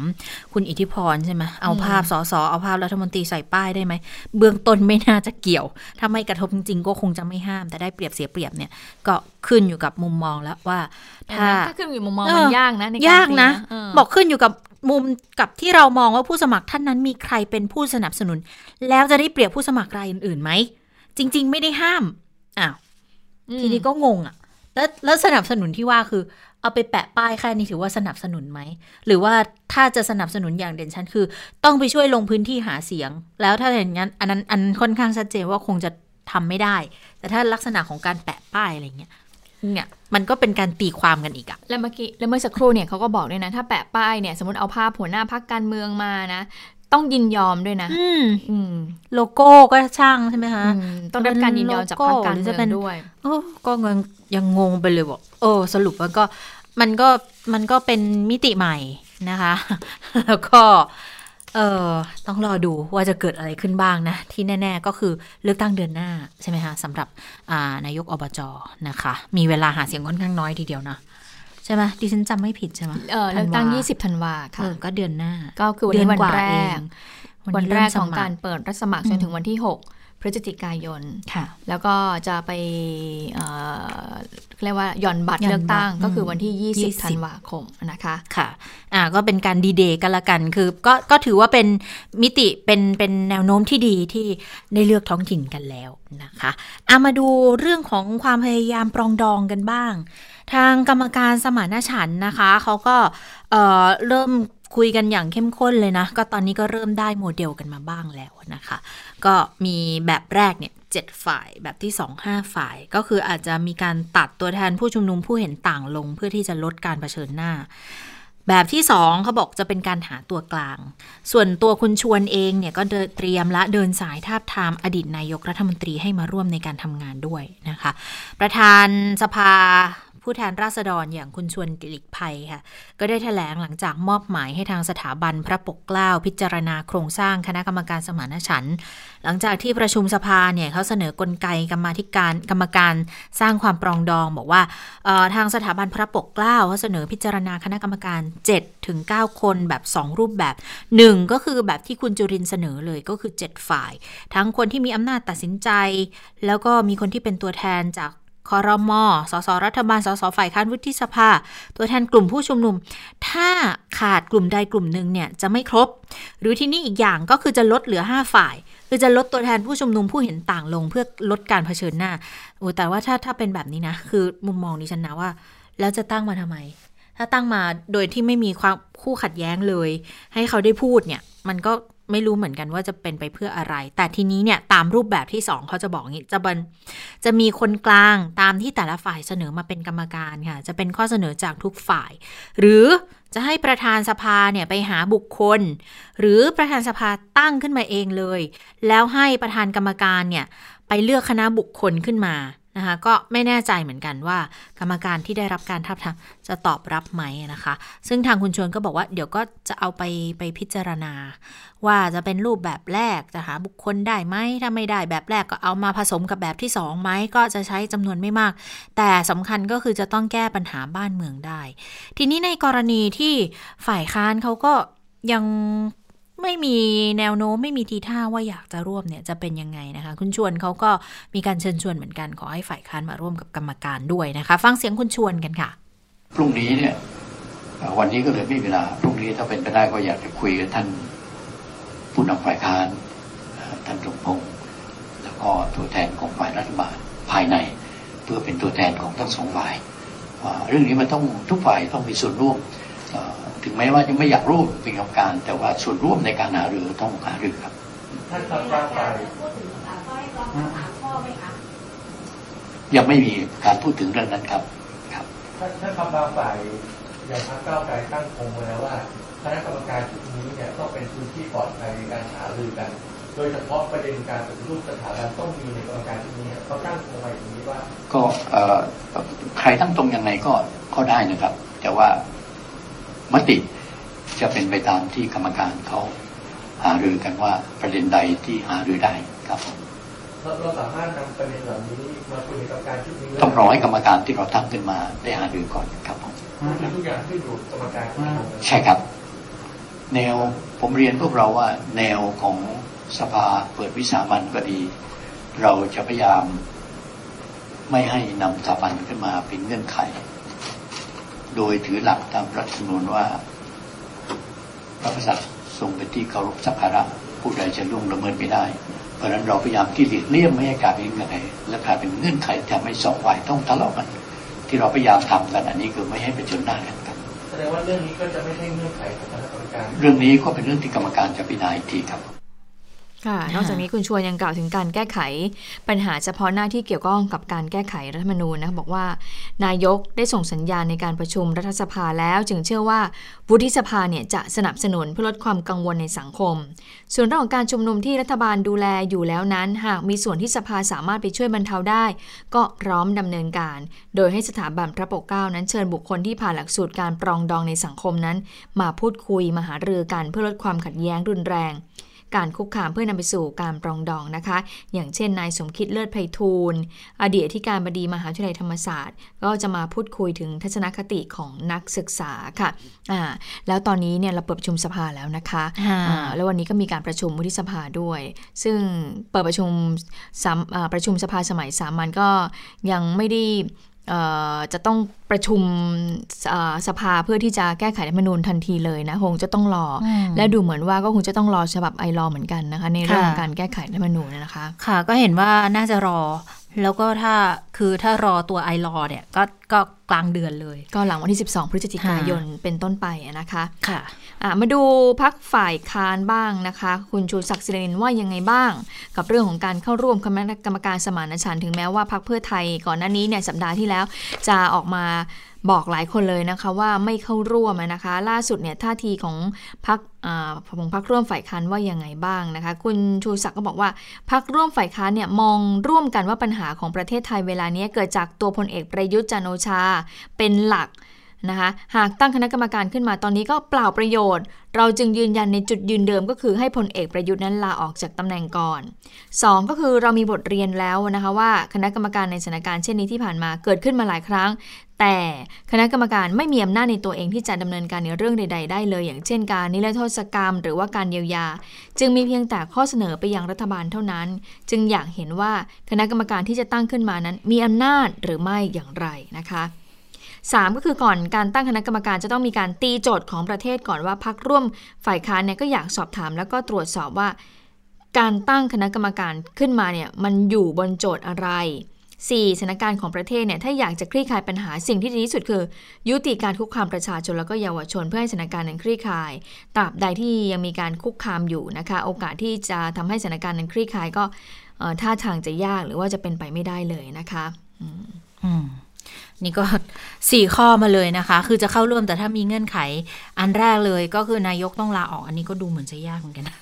คุณอิทธิพรใช่ไหมเอาภาพสสเอาภาพรัฐมนตรีใส่ป้ายได้ไหมเบื้องต้นไม่น่าจะเกี่ยว ถ้าไม่กระทบจริงๆก็คงจะไม่ห้าม แต่ได้เปรียบเสียเปรียบเนี่ยก็ ขึ้นอยู่กับมุมมองแล้วว่า ถ้าถ้าขึ้นอยู่มุมมองเออมันยากนะในการยากนะตีเออบอกขึ้นอยู่กับมุมกับที่เรามองว่าผู้สมัครท่านนั้นมีใครเป็นผู้สนับสนุน แล้วจะได้เปรียบผู้สมัครรายอื่นๆไหมจริง ๆ ไม่ได้ห้ามอ้าวอืมทีนี้ก็งงอะแล้วแล้วสนับสนุนที่ว่าคือ เอาไปแปะป้ายแค่นี้ถือว่าสนับสนุนไหม หรือว่าถ้าจะสนับสนุนอย่างเด่นชัดคือ ต้องไปช่วยลงพื้นที่หาเสียง แล้วถ้าอย่างนั้นอันนั้นอันค่อนข้างชัดเจนว่าคงจะทำไม่ได้ แต่ถ้าลักษณะของการแปะป้ายอะไรเงี้ย เนี่ยมันก็เป็นการตีความกันอีกอะแล้วเมื่อกี้แล้วเมื่อสักครู่เนี่ยเขาก็บอกด้วยนะ ถ้าแปะป้ายเนี่ยสมมติเอาภาพหัวหน้าพักการเมืองมานะ ต้องยินยอมด้วยนะ อืมอืมโลโก้ก็ช่างใช่ไหมคะอืมต้องได้รับการยินยอมจากพรรคการหรือเมืจะองเป็นด้วยโอ้ก็ยังยังงงไปเลยบอกโอ้สรุปมันก็มันก็มันก็เป็นมิติใหม่นะคะ แล้วก็ เออต้องรอดูว่าจะเกิดอะไรขึ้นบ้างนะ ที่แน่ ๆ ก็คือเลือกตั้งเดือนหน้า ใช่ไหมคะสำหรับอ่านายกอบจนะคะ มีเวลาหาเสียงค่อนข้างน้อยทีเดียวนะใช่ไหมดิฉันจำไม่ผิดใช่ไหมเออเลือกตั้งธันวา20ธันวาเอค่ะอก็เดือนหน้า ก็คือวันนี้วันเดือนกว่าแรเอกงวันนี้แรกเมของสมัคการเปิดรับสมัครจนถึงวันที่ 6 พฤศจิกายนค่ะแล้วก็จะไปเอ่อเรียกว่าหย่อนบัตรหย่อนเลือกตั้งบัตรก็คือวันที่20 20 ธันวาคมนะคะ ค่ะ อ่า ก็เป็นการดีเดย์กันละกัน คือก็ก็ถือว่าเป็นมิติเป็นเป็นแนวโน้มที่ดีที่ได้เลือกท้องถิ่นกันแล้วนะคะอามาดูเรื่องของความพยายามปรองดองกันบ้าง ทางกรรมการสมานฉันท์นะคะเขาก็เอ่อเริ่ม คุยกันอย่างเข้มข้นเลยนะ ก็ตอนนี้ก็เริ่มได้โมเดลกันมาบ้างแล้วนะคะ ก็มีแบบแรกเนี่ยเจ็ดฝ่ายแบบที่สองห้าฝ่าย ก็คืออาจจะมีการตัดตัวแทนผู้ชุมนุมผู้เห็นต่างลงเพื่อที่จะลดการเผชิญหน้า แบบที่สองเขาบอกจะเป็นการหาตัวกลาง ส่วนตัวคุณชวนเองเนี่ยก็เเตรียมและเดินสายทาบทามอดีตนายกรัฐมนตรีให้มาร่วมในการทำงานด้วยนะคะ ประธานสภา ผู้แทนราษฎรอย่างคุณชวนกลิกภัยค่ะ ก็ได้แถลงหลังจากมอบหมายให้ทางสถาบันพระปกเกล้าพิจารณาโครงสร้างคณะกรรมการสมานฉันท์หลังจากที่ประชุมสภาเนี่ยเขาเสนอกลไกกรรมธิการกรรมการสร้างความปรองดอง บอกว่าทางสถาบันพระปกเกล้าเขาเสนอพิจารณาคณะกรรมการ7ถึง9คนแบบ 2 รูปแบบ 1 ก็คือแบบที่คุณจุรินเสนอเลยก็คือ 7 ฝ่าย ทั้งคนที่มีอำนาจตัดสินใจ แล้วก็มีคนที่เป็นตัวแทนจาก คอรมอสสรัฐบาล สสฝ่ายค้านวุฒิสภา ตัวแทนกลุ่มผู้ชุมนุม ถ้าขาดกลุ่มใดกลุ่มหนึ่งเนี่ยจะไม่ครบ หรือที่นี่อีกอย่างก็คือจะลดเหลือ 5 ฝ่าย คือจะลดตัวแทนผู้ชุมนุมผู้เห็นต่างลงเพื่อลดการเผชิญหน้าโอ้แต่ว่าถ้าถ้าเป็นแบบนี้นะ คือมุมมองดิฉันนะว่า แล้วจะตั้งมาทำไม ถ้าตั้งมาโดยที่ไม่มีความคู่ขัดแย้งเลย ให้เขาได้พูดเนี่ย มันก็ ไม่รู้เหมือนกันว่าจะเป็นไปเพื่ออะไร แต่ทีนี้เนี่ยตามรูปแบบที่สองเขาจะบอกงนี้จะบันจะมีคนกลางตามที่แต่ละฝ่ายเสนอมาเป็นกรรมการค่ะ จะเป็นข้อเสนอจากทุกฝ่าย หรือจะให้ประธานสภาเนี่ยไปหาบุคคล หรือประธานสภาตั้งขึ้นมาเองเลย แล้วให้ประธานกรรมการเนี่ยไปเลือกคณะบุคคลขึ้นมา นะคะก็ไม่แน่ใจเหมือนกันว่า กรรมการที่ได้รับการทับทามจะตอบรับไหมนะคะ ซึ่งทางคุณชวนก็บอกว่าเดี๋ยวก็จะเอาไปไปพิจารณา ว่าจะเป็นรูปแบบแรกจะหาบุคคลได้ไหมถ้าไม่ได้แบบแรกก็เอามาผสมกับแบบที่สองไหมก็จะใช้จำนวนไม่มาก แต่สำคัญก็คือจะต้องแก้ปัญหาบ้านเมืองได้ ทีนี้ในกรณีที่ฝ่ายค้านเขาก็ยัง ไม่มีแนวโน้มไม่มีทีท่าว่าอยากจะร่วมเนี่ยจะเป็นยังไงนะคะ คุณชวนเขาก็มีการเชิญชวนเหมือนกันขอให้ฝ่ายค้านมาร่วมกับกรรมการด้วยนะคะ ฟังเสียงคุณชวนกันค่ะ พรุ่งนี้เนี่ยวันนี้ก็เลยไม่มีเวลาพรุ่งนี้ถ้าเป็นไปได้ก็อยากจะคุยกับท่านผู้นำฝ่ายค้านท่านสมพงศ์แล้วก็ตัวแทนของฝ่ายรัฐบาลภายใน เพื่อเป็นตัวแทนของทั้งสองฝ่ายเรื่องนี้มันต้องทุกฝ่ายต้องมีส่วนร่วม แม้ว่าจะไม่อยากร่วมเป็นกรรมการ แต่ว่าส่วนร่วมในการหารือต้องหารือครับท่านครับฝ่ายยังไม่มีการพูดถึงเรื่องนั้นครับ ครับท่านคำบางฝ่ายอย่างพรรคเก้าไกลตั้งคงไว้แล้วว่าคณะกรรมการชุดนี้เนี่ยต้องเป็นพื้นที่ปลอดภัยในการหารือกัน โดยเฉพาะประเด็นการปฏิรูปสถาบันต้องมีในกรรมการชุดนี้เขาตั้งคงไว้ตรงนี้ว่า ก็ใครตั้งตรงยังไงก็ก็ได้นะครับ แต่ว่า มติจะเป็นไปตามที่กรรมการเขาหารือกันว่าประเด็นใดที่หารือได้ครับผมเราสามารถนำประเด็นเหล่านี้มาคุยกับการชุดนี้ต้องรอให้กรรมการที่เราตั้งขึ้นมาได้หารือก่อนครับผมทุกอย่างที่อยู่กรรมการใช่ครับ แนวผมเรียนพวกเราว่า แนวของสภาเปิดวิสามันก็ดี เราจะพยายามไม่ให้นำสถาบันขึ้นมาเป็นเงื่อนไข โดยถือหลักตามรัฐธรรมนูญว่า พระกษัตริย์ทรงเป็นที่เคารพสักการะผู้ใดจะล่วงละเมิดไม่ได้ เพราะฉะนั้นเราพยายามที่หลีกเลี่ยงไม่ให้กลายเป็นเงื่อนไขและกลายเป็นเงื่อนไขทำให้สองฝ่ายต้องทะเลาะกัน ที่เราพยายามทำกันอันนี้คือไม่ให้เป็นจนหน้ากันครับแสดงว่าเรื่องนี้ก็จะไม่ใช่เงื่อนไขของคณะกรรมการ เรื่องนี้ก็เป็นเรื่องที่กรรมการจะพิจารณาอีกทีครับ ค่ะ นอกจากนี้คุณชวนยังกล่าวถึงการแก้ไข ปัญหาเฉพาะหน้าที่เกี่ยวข้องกับการแก้ไขรัฐธรรมนูญนะบอกว่า นายกได้ส่งสัญญาณในการประชุมรัฐสภาแล้ว จึงเชื่อว่าวุฒิสภาเนี่ยจะสนับสนุนเพื่อลดความกังวลในสังคม ส่วนเรื่องของการชุมนุมที่รัฐบาลดูแลอยู่แล้วนั้น หากมีส่วนที่สภาสามารถไปช่วยบรรเทาได้ ก็พร้อมดำเนินการ โดยให้สถาบันพระปกเกล้านั้นเชิญบุคคลที่ผ่านหลักสูตรการปรองดองในสังคมนั้น มาพูดคุยมาหารือกันเพื่อลดความขัดแย้งรุนแรง การคุกคามเพื่อนำไปสู่การปรองดองนะคะ อย่างเช่นนายสมคิดเลิศไพฑูรย์อดีตที่การบดีมหาวิทยาลัยธรรมศาสตร์ ก็จะมาพูดคุยถึงทัศนคติของนักศึกษาค่ะอ่าแล้วตอนนี้เนี่ยเราเปิดประชุมสภาแล้วนะคะอ่าแล้ววันนี้ก็มีการประชุมวุฒิสภาด้วย ซึ่งเปิดประชุมประชุมสภาสมัยสามัญก็ยังไม่ได้ จะต้องประชุมสภาเพื่อที่จะแก้ไขรัฐมนูญทันทีเลยนะคงจะต้องรอและดูเหมือนว่าก็คงจะต้องรอฉบับไอรอเหมือนกันนะคะ ในเรื่องของการแก้ไขรัฐมนูญนะคะ ค่ะ ก็เห็นว่าน่าจะรอ แล้วก็ถ้าคือถ้ารอตัวไอรอเนี่ยก็ก็กลางเดือนเลย ก็หลังวันที่ 12 พฤศจิกายนเป็นต้นไปนะคะค่ะะมาดูพักฝ่ายค้านบ้างนะคะ คุณชูศักดิ์ศิรินว่ายังไงบ้าง กับเรื่องของการเข้าร่วมคณะกรรมการสมานฉันท์ถึงแม้ว่าพักเพื่อไทยก่อนหน้านี้เนี่ยสัปดาห์ที่แล้วจะออกมา บอกหลายคนเลยนะคะว่าไม่เข้าร่วมนะคะ ล่าสุดเนี่ยท่าทีของพักของพักร่วมฝ่ายค้านว่ายังไงบ้างนะคะ คุณชูศักดิ์ก็บอกว่าพักร่วมฝ่ายค้านเนี่ยมองร่วมกันว่าปัญหาของประเทศไทยเวลานี้เกิดจากตัวพลเอกประยุทธ์จันโอชาเป็นหลัก นะคะหากตั้งคณะกรรมการขึ้นมาตอนนี้ก็เปล่าประโยชน์ เราจึงยืนยันในจุดยืนเดิมก็คือให้พลเอกประยุทธ์นั้นลาออกจากตำแหน่งก่อน 2 ก็คือเรามีบทเรียนแล้วนะคะว่าคณะกรรมการในสถานการณ์เช่นนี้ที่ผ่านมาเกิดขึ้นมาหลายครั้ง แต่คณะกรรมการไม่มีอำนาจในตัวเองที่จะดำเนินการในเรื่องใด ๆ ได้เลย อย่างเช่นการนิรโทษกรรม หรือว่าการเยียวยา จึงมีเพียงแต่ข้อเสนอไปยังรัฐบาลเท่านั้น จึงอยากเห็นว่าคณะกรรมการที่จะตั้งขึ้นมานั้น มีอำนาจหรือไม่อย่างไรนะคะ 3 ก็คือก่อนการตั้งคณะกรรมการจะต้องมีการตีโจทย์ของประเทศก่อนว่าพักร่วมฝ่ายค้านเนี่ยก็อยากสอบถาม แล้วก็ตรวจสอบว่า การตั้งคณะกรรมการขึ้นมาเนี่ยมันอยู่บนโจทย์อะไร 4. สถานการณ์ของประเทศเนี่ยถ้าอยากจะคลี่คลายปัญหาสิ่งที่ดีที่สุดคือ ยุติการคุกคามประชาชนแล้วก็เยาวชนเพื่อให้สถานการณ์นั้นคลี่คลายตราบใดที่ยังมีการคุกคามอยู่นะคะ โอกาสที่จะทำให้สถานการณ์นั้นคลี่คลายก็ท่าทางจะยากหรือว่าจะเป็นไปไม่ได้เลยนะคะ อืม นี่ก็สี่ข้อมาเลยนะคะ คือจะเข้าร่วมแต่ถ้ามีเงื่อนไข อันแรกเลยก็คือนายกต้องลาออก อันนี้ก็ดูเหมือนจะยากเหมือนกันนะ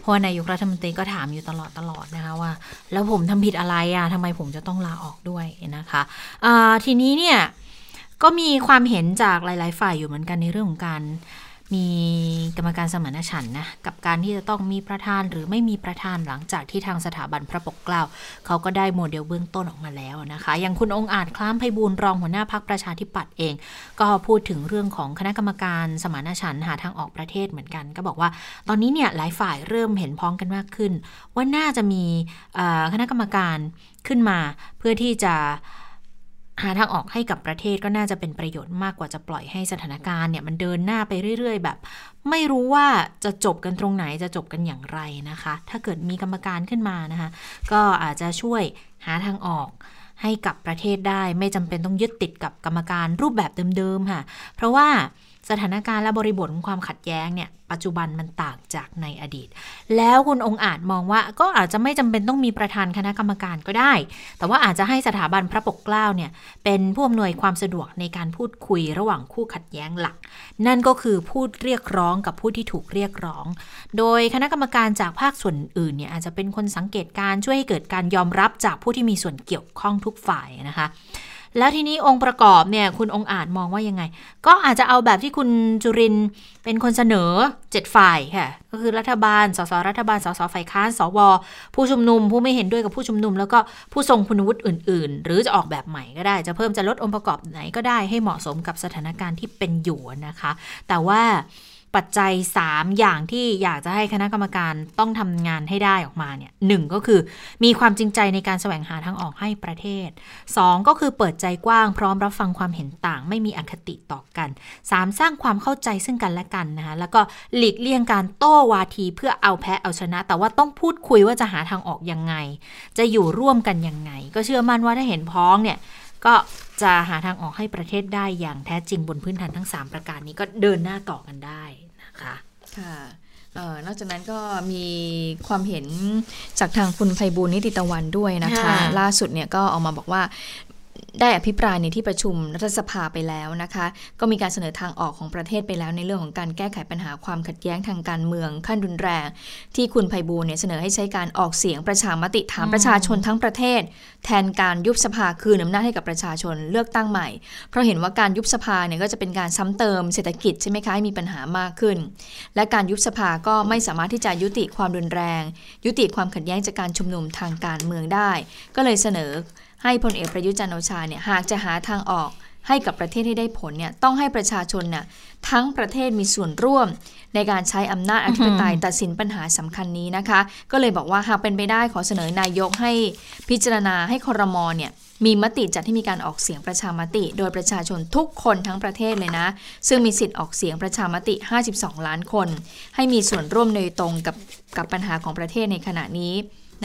เพราะนายกรัฐมนตรีก็ถามอยู่ตลอดตลอดนะคะว่า แล้วผมทำผิดอะไรอะ่ะทำไมผมจะต้องลาออกด้วยนะคะะทีนี้เนี่ยก็มีความเห็นจากหลาย ๆ ฝ่ายอยู่เหมือนกันในเรื่องของการ มีกรรมการสมานฉันนะกับการที่จะต้องมีประธานหรือไม่มีประธานหลังจากที่ทางสถาบันพระปกเกล้าเขาก็ได้โมเดลเบื้องต้นออกมาแล้วนะคะอย่างคุณองค์อาจคล้ามไพบูลรองหัวหน้าพักประชาธิปัตย์เอง ก็พูดถึงเรื่องของคณะกรรมการสมานฉันหาทางออกประเทศเหมือนกัน ก็บอกว่าตอนนี้เนี่ยหลายฝ่ายเริ่มเห็นพ้องกันมากขึ้น ว่าน่าจะมีคณะกรรมการขึ้นมาเพื่อที่จะ หาทางออกให้กับประเทศก็น่าจะเป็นประโยชน์มากกว่าจะปล่อยให้สถานการณ์เนี่ยมันเดินหน้าไปเรื่อย ๆ แบบ ไม่รู้ว่าจะจบกันตรงไหนจะจบกันอย่างไรนะคะ ถ้าเกิดมีกรรมการขึ้นมานะคะ ก็อาจจะช่วยหาทางออกให้กับประเทศได้ ไม่จำเป็นต้องยึดติดกับกรรมการรูปแบบเดิมๆค่ะ เพราะว่า สถานการณ์และบริบทของความขัดแย้งเนี่ยปัจจุบันมันต่างจากในอดีต แล้วคุณองค์อาจมองว่าก็อาจจะไม่จำเป็นต้องมีประธานคณะกรรมการก็ได้ แต่ว่าอาจจะให้สถาบันพระปกเกล้าเนี่ยเป็นผู้อำนวยความสะดวกในการพูดคุยระหว่างคู่ขัดแย้งหลัก นั่นก็คือพูดเรียกร้องกับผู้ที่ถูกเรียกร้อง โดยคณะกรรมการจากภาคส่วนอื่นเนี่ยอาจจะเป็นคนสังเกตการช่วยให้เกิดการยอมรับจากผู้ที่มีส่วนเกี่ยวข้องทุกฝ่ายนะคะ แล้วทีนี้องค์ประกอบเนี่ยคุณองค์อาจมองว่ายังไง ก็อาจจะเอาแบบที่คุณจุรินเป็นคนเสนอ 7 ฝ่ายค่ะ ก็คือรัฐบาล สสรัฐบาล สสฝ่ายค้าน สว ผู้ชุมนุม ผู้ไม่เห็นด้วยกับผู้ชุมนุม แล้วก็ผู้ทรงคุณวุฒิอื่น ๆ หรือจะออกแบบใหม่ก็ได้ จะเพิ่มจะลดองค์ประกอบไหนก็ได้ให้เหมาะสมกับสถานการณ์ที่เป็นอยู่นะคะ แต่ว่า ปัจจัย 3 อย่างที่อยากจะให้คณะกรรมการต้องทำงานให้ได้ออกมาเนี่ยหก็คือมีความจริงใจในการแสวงหาทางออกให้ประเทศ 2 ก็คือเปิดใจกว้างพร้อมรับฟังความเห็นต่าง ไม่มีอคติต่อกัน 3 สร้างความเข้าใจซึ่งกันและกันนะคะแล้วก็หลีกเลี่ยงการโต้วาทีเพื่อเอาแพ้เอาชนะ แต่ว่าต้องพูดคุยว่าจะหาทางออกยังไง จะอยู่ร่วมกันยังไง ก็เชื่อมั่นว่าถ้าเห็นพ้องเนี่ยก็ จะหาทางออกให้ประเทศได้อย่างแท้จริงบนพื้นฐานทั้ง 3 ประการนี้ก็เดินหน้าต่อกันได้นะคะค่ะนอกจากนั้นก็มีความเห็นจากทางคุณไพบูลนิติตะวันด้วยนะคะ ล่าสุดเนี่ยก็ออกมาบอกว่า ได้อภิปรายในที่ประชุมรัฐสภาไปแล้วนะคะ ก็มีการเสนอทางออกของประเทศไปแล้ว ในเรื่องของการแก้ไขปัญหาความขัดแย้งทางการเมืองขั้นรุนแรง ที่คุณไพบูลเนี่ยเสนอให้ใช้การออกเสียงประชามติถามประชาชนทั้งประเทศ แทนการยุบสภาคืนอำนาจให้กับประชาชนเลือกตั้งใหม่ เพราะเห็นว่าการยุบสภาเนี่ยก็จะเป็นการซ้ำเติมเศรษฐกิจใช่ไหมคะให้มีปัญหามากขึ้น และการยุบสภาก็ไม่สามารถที่จะยุติความรุนแรง ยุติความขัดแย้งจากการชุมนุมทางการเมืองได้ ก็เลยเสนอ ให้พลเอกประยุจันโอชาเนี่ยหากจะหาทางออกให้กับประเทศให้ได้ผลเนี่ยต้องให้ประชาชนน่ะทั้งประเทศมีส่วนร่วม ในการใช้อำนาจอธิปไตยตัดสินปัญหาสำคัญนี้นะคะ ก็เลยบอกว่าหากเป็นไปได้ขอเสนอนายกให้พิจารณาให้คอรมอเนี่ยมีมติจัดให้มีการออกเสียงประชามติ โดยประชาชนทุกคนทั้งประเทศเลยนะ ซึ่งมีสิทธิ์ออกเสียงประชามติ 52 ล้านคน ให้มีส่วนร่วมโดยตรงกับกับปัญหาของประเทศในขณะนี้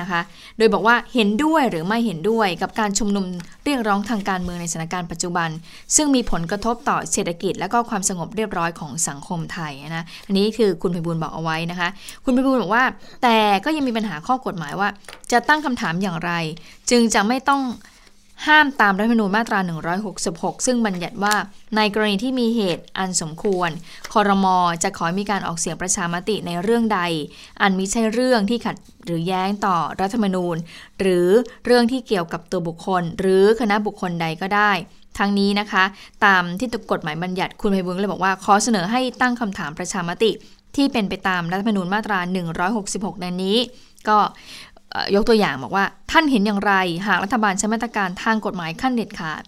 นะคะ โดยบอกว่าเห็นด้วยหรือไม่เห็นด้วยกับการชุมนุมเรียกร้องทางการเมืองในสถานการณ์ปัจจุบัน ซึ่งมีผลกระทบต่อเศรษฐกิจ และก็ความสงบเรียบร้อยของสังคมไทยนะ อันนี้คือคุณพิบูลบอกเอาไว้นะคะ คุณพิบูลบอกว่า แต่ก็ยังมีปัญหาข้อกฎหมายว่า จะตั้งคำถามอย่างไร จึงจะไม่ต้อง ห้ามตามรัฐธรรมนูญมาตรา 166 ซึ่งบัญญัติว่าในกรณีที่มีเหตุอันสมควร คอรมอจะขอมีการออกเสียงประชามติในเรื่องใด อันมิใช่เรื่องที่ขัดหรือแย้งต่อรัฐธรรมนูญ หรือเรื่องที่เกี่ยวกับตัวบุคคล หรือคณะบุคคลใดก็ได้ทั้งนี้นะคะ ตามที่กฎหมายบัญญัติคุณไพบุญเลยบอกว่าขอเสนอให้ตั้งคำถามประชามติที่เป็นไปตามรัฐธรรมนูญมาตรา 166 ดังนี้ ก็ ยกตัวอย่างบอกว่า ท่านเห็นอย่างไร หากรัฐบาลใช้มาตรการทางกฎหมายขั้นเด็ดขาด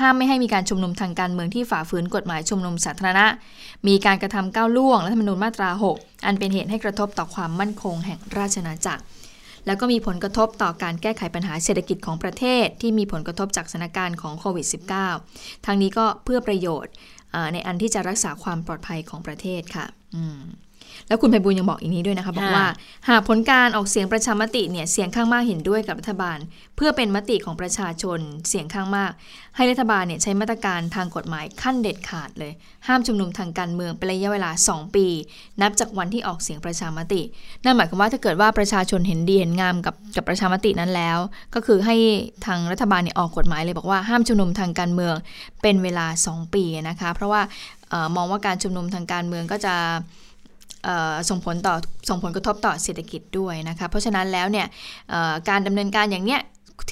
ห้ามไม่ให้มีการชุมนุมทางการเมืองที่ฝ่าฝืนกฎหมายชุมนุมสาธารณะ มีการกระทำก้าวล่วงรัฐธรรมนูญมาตรา 6 อันเป็นเหตุให้กระทบต่อความมั่นคงแห่งราชนาจักร แล้วก็มีผลกระทบต่อการแก้ไขปัญหาเศรษฐกิจของประเทศ ที่มีผลกระทบจากสถานการณ์ของโควิด -19 ทางนี้ก็เพื่อประโยชน์ในอันที่จะรักษาความปลอดภัยของประเทศค่ะ แล้วคุณไพบุญยังบอกอีกนี้ด้วยนะคะบอกว่า หากผลการออกเสียงประชามติเนี่ยเสียงข้างมากเห็นด้วยกับรัฐบาล เพื่อเป็นมติของประชาชนเสียงข้างมาก ให้รัฐบาลเนี่ยใช้มาตรการทางกฎหมายขั้นเด็ดขาดเลย ห้ามชุมนุมทางการเมืองเป็นระยะเวลา 2 ปี นับจากวันที่ออกเสียงประชามตินั่นหมายความว่าถ้าเกิดว่าประชาชนเห็นดีเห็นงามกับกับประชามตินั้นแล้ว ก็คือให้ทางรัฐบาลเนี่ยออกกฎหมายเลยบอกว่าห้ามชุมนุมทางการเมืองเป็นเวลา 2 ปีนะคะ เพราะว่ามองว่าการชุมนุมทางการเมืองก็จะ ส่งผลต่อส่งผลกระทบต่อเศรษฐกิจด้วยนะคะเพราะฉะนั้นแล้วเนี่ยการดำเนินการอย่างเนี้ย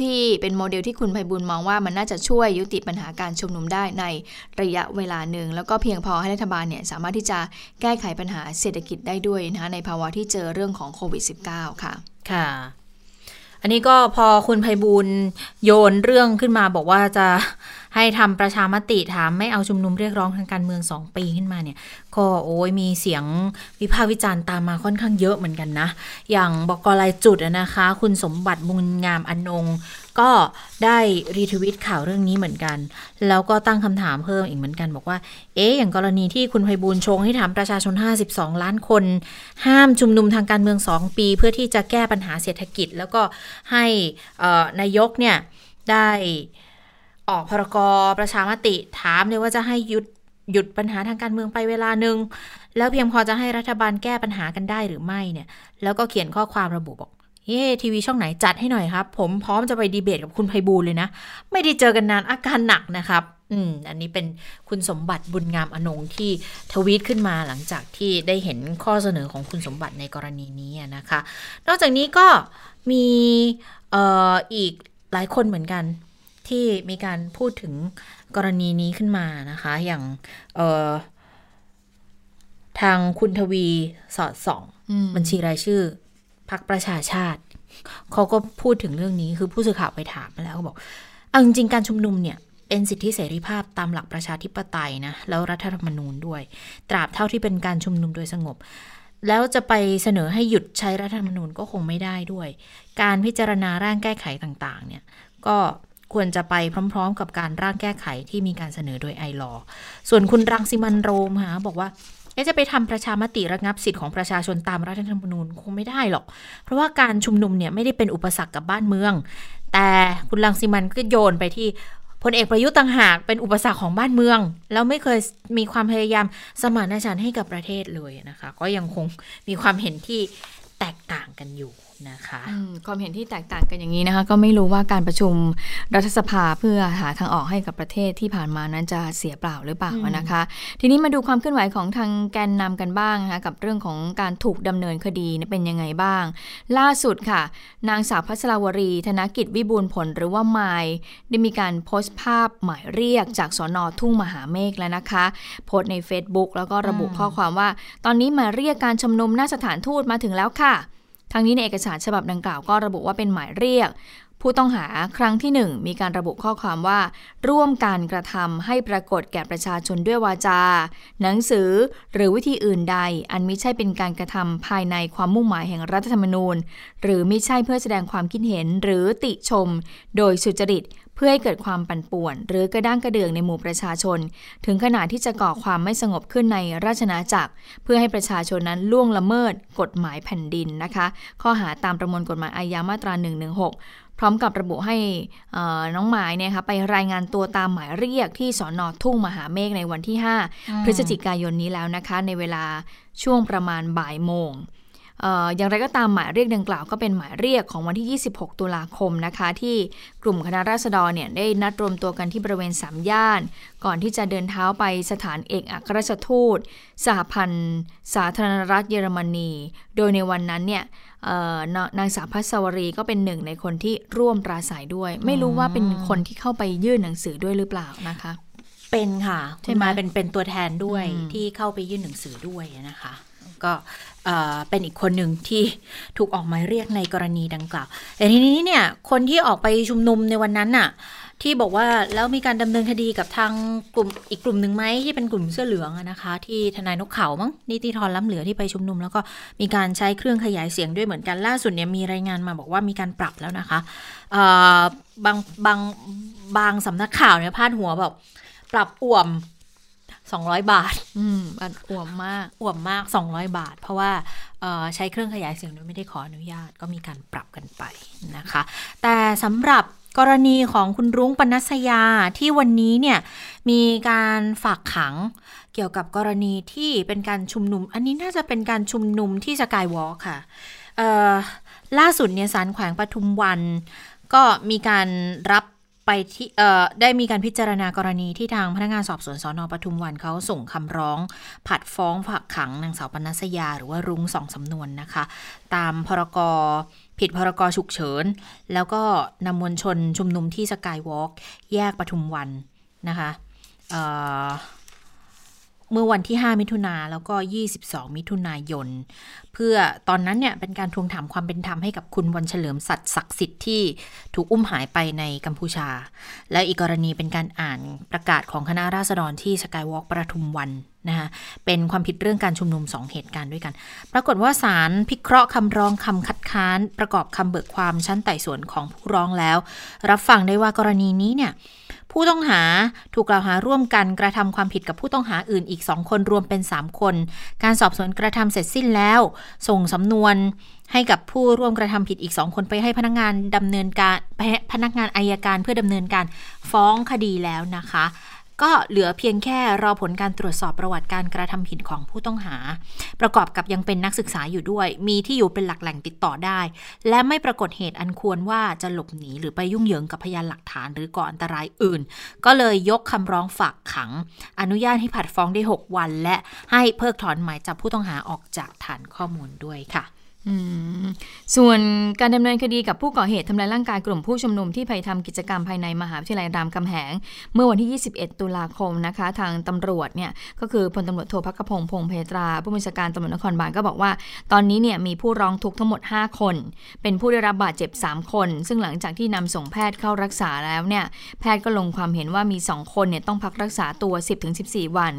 ที่เป็นโมเดลที่คุณไพบุญมองว่ามันน่าจะช่วยยุติปัญหาการชุมนุมได้ในระยะเวลาหนึ่ง แล้วก็เพียงพอให้รัฐบาลเนี่ยสามารถที่จะแก้ไขปัญหาเศรษฐกิจได้ด้วยนะคะในภาวะที่เจอเรื่องของโควิด -19 ค่ะ ค่ะ อันนี้ก็พอคุณไพบุญโยนเรื่องขึ้นมาบอกว่าจะ ให้ทำประชามติถามไม่เอาชุมนุมเรียกร้องทางการเมือง 2 ปีขึ้นมาเนี่ยก็โอ้ยมีเสียงวิพากษ์วิจารณ์ตามมาค่อนข้างเยอะเหมือนกันนะ อย่างบอกรลายจุดนะคะ คุณสมบัติบุญงามอนงก็ได้รีทวิตข่าวเรื่องนี้เหมือนกัน แล้วก็ตั้งคำถามเพิ่มอีกเหมือนกัน บอกว่า เอ๊ะ อย่างกรณีที่คุณไพบูลชงให้ถามประชาชน 52 ล้านคน ห้ามชุมนุมทางการเมือง 2 ปี เพื่อที่จะแก้ปัญหาเศรษฐกิจ แล้วก็ให้นายกเนี่ยได้ ออกพรกประชามติถามเลยว่าจะให้หยุดหยุดปัญหาทางการเมืองไปเวลาหนึ่งแล้วเพียงพอจะให้รัฐบาลแก้ปัญหากันได้หรือไม่เนี่ย แล้วก็เขียนข้อความระบุบอกเฮ้ทีวีช่องไหนจัดให้หน่อยครับ ผมพร้อมจะไปดีเบตกับคุณไพบูลเลยนะ ไม่ได้เจอกันนานอาการหนักนะครับอืมอันนี้เป็นคุณสมบัติบุญงามอนงที่ทวีตขึ้นมาหลังจากที่ได้เห็นข้อเสนอของคุณสมบัติในกรณีนี้นะคะ นอกจากนี้ก็มีอออีกหลายคนเหมือนกัน ที่มีการพูดถึงกรณีนี้ขึ้นมานะคะ อย่างเอ่อทางคุณทวีสอดส่องอืมบัญชีรายชื่อพักประชาชาติ เขาก็พูดถึงเรื่องนี้คือผู้สื่อข่าวไปถามมาแล้วก็บอกเอาจริงๆการชุมนุมเนี่ยเป็นสิทธิเสรีภาพตามหลักประชาธิปไตยนะแล้วรัฐธรรมนูญด้วย ตราบเท่าที่เป็นการชุมนุมโดยสงบ แล้วจะไปเสนอให้หยุดใช้รัฐธรรมนูญก็คงไม่ได้ด้วย การพิจารณาร่างแก้ไขต่างๆ เนี่ยก็ ควรจะไปพร้อม ๆ กับการร่างแก้ไขที่มีการเสนอโดยไอรอส่วนคุณรังสิมันโรมค่ะบอกว่าจะไปทำประชามติระงับสิทธิ์ของประชาชนตามรัฐธรรมนูญคงไม่ได้หรอก เพราะว่าการชุมนุมเนี่ยไม่ได้เป็นอุปสรรคกับบ้านเมือง แต่คุณลังสิมันก็โยนไปที่พลเอกประยุทธ์ต่างหากเป็นอุปสรรคของบ้านเมือง แล้วไม่เคยมีความพยายามสมานฉันท์ให้กับประเทศเลยนะคะ ก็ยังคงมีความเห็นที่แตกต่างกันอยู่ นะคะอืมความเห็นที่แตกต่างกันอย่างนี้นะคะก็ไม่รู้ว่าการประชุมรัฐสภาเพื่อหาทางออกให้กับประเทศที่ผ่านมานั้นจะเสียเปล่าหรือเปล่าอืมนะคะ ทีนี้มาดูความเคลื่อนไหวของทางแกนนำกันบ้างนะคะกับเรื่องของการถูกดำเนินคดีเนี่ยเป็นยังไงบ้าง ล่าสุดค่ะ นางสาวพัชรวรี ธนกิจวิบูลย์ผลหรือว่าไมล์ได้มีการโพสต์ภาพหมายเรียกจากสอนอทุ่งมหาเมฆแล้วนะคะ โพสต์ใน Facebook แล้วก็ระบุข้อความว่า ตอนนี้หมายเรียกการชุมนุมหน้าสถานทูตมาถึงแล้วค่ะ ทั้งนี้ในเอกสารฉบับดังกล่าวก็ระบุว่าเป็นหมายเรียก ผู้ต้องหาครั้งที่ 1 มีการระบุข้อความว่า ร่วมการกระทำให้ปรากฏแก่ประชาชนด้วยวาจา หนังสือหรือวิธีอื่นใด อันมิใช่เป็นการกระทำภายในความมุ่งหมายแห่งรัฐธรรมนูญ หรือมิใช่เพื่อแสดงความคิดเห็นหรือติชม โดยสุจริตเพื่อให้เกิดความปั่นป่วน หรือกระด้างกระเดื่องในหมู่ประชาชน ถึงขนาดที่จะก่อความไม่สงบขึ้นในราชนาจักร เพื่อให้ประชาชนนั้นล่วงละเมิด กฎหมายแผ่นดินนะคะ ข้อหาตามประมวลกฎหมายอาญามาตรา 116 พร้อมกับระบุให้เอ่อน้องหมายเนี่ยค่ะไปรายงานตัวตามหมายเรียกที่สอนอทุ่งมหาเมฆในวันที่ 5 พฤศจิกายนนี้แล้วนะคะ ในเวลาช่วงประมาณบ่ายโมงเอ่ออย่างไรก็ตามหมายเรียกดังกล่าวก็เป็นหมายเรียกของวันที่ 26 ตุลาคมนะคะ ที่กลุ่มคณะราษฎรเนี่ยได้นัดรวมตัวกันที่บริเวณสามย่าน ก่อนที่จะเดินเท้าไปสถานเอกอัครราชทูตสหพันธ์ สาธารณรัฐเยอรมนี โดยในวันนั้นเนี่ยเอ่อ นนางสาวพัสวรีก็เป็นหนึ่งในคนที่ร่วมปราศัยด้วย ไม่รู้ว่าเป็นคนที่เข้าไปยื่นหนังสือด้วยหรือเปล่านะคะ เป็นค่ะใช่คุณไหมมาเป็นเป็นตัวแทนด้วยอืมที่เข้าไปยื่นหนังสือด้วยนะคะ ก็เอ่อเป็นอีกคนหนึ่งที่ถูกออกหมายเรียกในกรณีดังกล่าวแต่ทีนี้เนี่ยคนที่ออกไปชุมนุมในวันนั้นน่ะ ที่บอกว่าแล้วมีการดำเนินคดีกับทางกลุ่มอีกกลุ่มหนึ่งไหมที่เป็นกลุ่มเสื้อเหลืองอะนะคะ ที่ทนายนกเขามั้งนิติธรล้ำเหลือที่ไปชุมนุม แล้วก็มีการใช้เครื่องขยายเสียงด้วยเหมือนกันล่าสุดเนี่ยมีรายงานมาบอกว่ามีการปรับแล้วนะคะเอ่อบางบางบางสำนักข่าวเนี่ยพาดหัวแบบปรับอ่วม200บาท อืมอันอ่วมมากอ่วมมาก200บาท เพราะว่าเอ่อใช้เครื่องขยายเสียงโดยไม่ได้ขออนุญาตก็มีการปรับกันไปนะคะ แต่สำหรับ กรณีของคุณรุ้งปนัสยาที่วันนี้เนี่ยมีการฝากขังเกี่ยวกับกรณีที่เป็นการชุมนุม อันนี้น่าจะเป็นการชุมนุมที่สกายวอล์ค่ะล่าสุดเนี่ยสารแขวงปทุมวัน ก็มีการรับไปที่ได้มีการพิจารณากรณีที่ทางพนักงานสอบสวนสอนอปทุมวันเขาส่งคำร้อง ผัดฟ้องฝากขังนางสาวปนัสยา หรือว่ารุ้งสองสำนวนนะคะ ตามพรก ผิดพรกฉุกเฉิน แล้วก็นำมวลชนชุมนุมที่สกายวอล์กแยกปทุมวันนะคะ เมื่อวันที่ 5 มิถุนาแล้วก็ 22 มิถุนายน เพื่อตอนนั้นเนี่ยเป็นการทวงถามความเป็นธรรมให้กับคุณวันเฉลิมสัตย์ศักดิ์สิทธิ์ที่ถูกอุ้มหายไปในกัมพูชา และอีกกรณีเป็นการอ่านประกาศของคณะราษฎรที่สกายวอล์กประทุมวันนะคะเป็นความผิดเรื่องการชุมนุม 2 เหตุการณ์ด้วยกัน ปรากฏว่าศาลพิเคราะห์คำร้องคำคัดค้าน ประกอบคำเบิกความชั้นไต่สวนของผู้ร้องแล้ว รับฟังได้ว่ากรณีนี้เนี่ย ผู้ต้องหาถูกกล่าวหาร่วมกันกระทำความผิดกับผู้ต้องหาอื่นอีก 2 คนรวมเป็น 3 คน การสอบสวนกระทำเสร็จสิ้นแล้ว ส่งสำนวนให้กับผู้ร่วมกระทำผิดอีก 2 คนไปให้พนักงานดำเนินการพนักงานอายการเพื่อดำเนินการฟ้องคดีแล้วนะคะ ก็เหลือเพียงแค่รอผลการตรวจสอบประวัติการกระทำผิดของผู้ต้องหา ประกอบกับยังเป็นนักศึกษาอยู่ด้วย มีที่อยู่เป็นหลักแหล่งติดต่อได้ และไม่ปรากฏเหตุอันควรว่าจะหลบหนีหรือไปยุ่งเหยิงกับพยานหลักฐานหรือก่ออันตรายอื่น ก็เลยยกคำร้องฝากขัง อนุญาตให้ผัดฟ้องได้ 6 วัน และให้เพิกถอนหมายจับผู้ต้องหาออกจากฐานข้อมูลด้วยค่ะ ส่วนการดำเนินคดีกับผู้ก่อเหตุทำลายร่างกายกลุ่มผู้ชุมนุมที่ไปทำกิจกรรมภายในมหาวิทยาลัยรามคำแหง เมื่อวันที่ 21 ตุลาคมนะคะ ทางตำรวจเนี่ยก็คือพลตำรวจโทพักพงษ์พงเพตรา ผู้บัญชาการตำรวจนครบาลก็บอกว่า ตอนนี้เนี่ยมีผู้ร้องทุกข์ทั้งหมด 5 คน เป็นผู้ได้รับบาดเจ็บ 3 คน ซึ่งหลังจากที่นำส่งแพทย์เข้ารักษาแล้วเนี่ยแพทย์ก็ลงความเห็นว่ามี 2 คนเนี่ยต้องพักรักษาตัว 10-14 วัน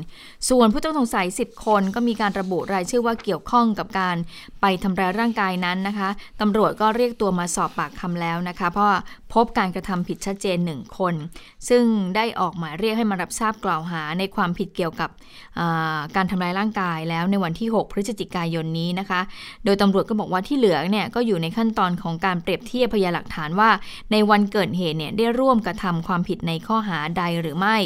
ส่วนผู้ต้องสงสัย 10 คนก็มีการระบุรายชื่อว่าเกี่ยวข้องกับการไปทำร้ายร่างกายนั้นนะคะตำรวจก็เรียกตัวมาสอบปากคำแล้วนะคะ เพราะพบการกระทำผิดชัดเจนหนึ่งคน ซึ่งได้ออกหมายเรียกให้มารับทราบกล่าวหาในความผิดเกี่ยวกับการทำร้ายร่างกายแล้วในวันที่ 6 พฤศจิกายนนี้นะคะ โดยตำรวจก็บอกว่าที่เหลือเนี่ยก็อยู่ในขั้นตอนของการเปรียบเทียบพยานหลักฐานว่า ในวันเกิดเหตุเนี่ยได้ร่วมกระทำความผิดในข้อหาใดหรือไม่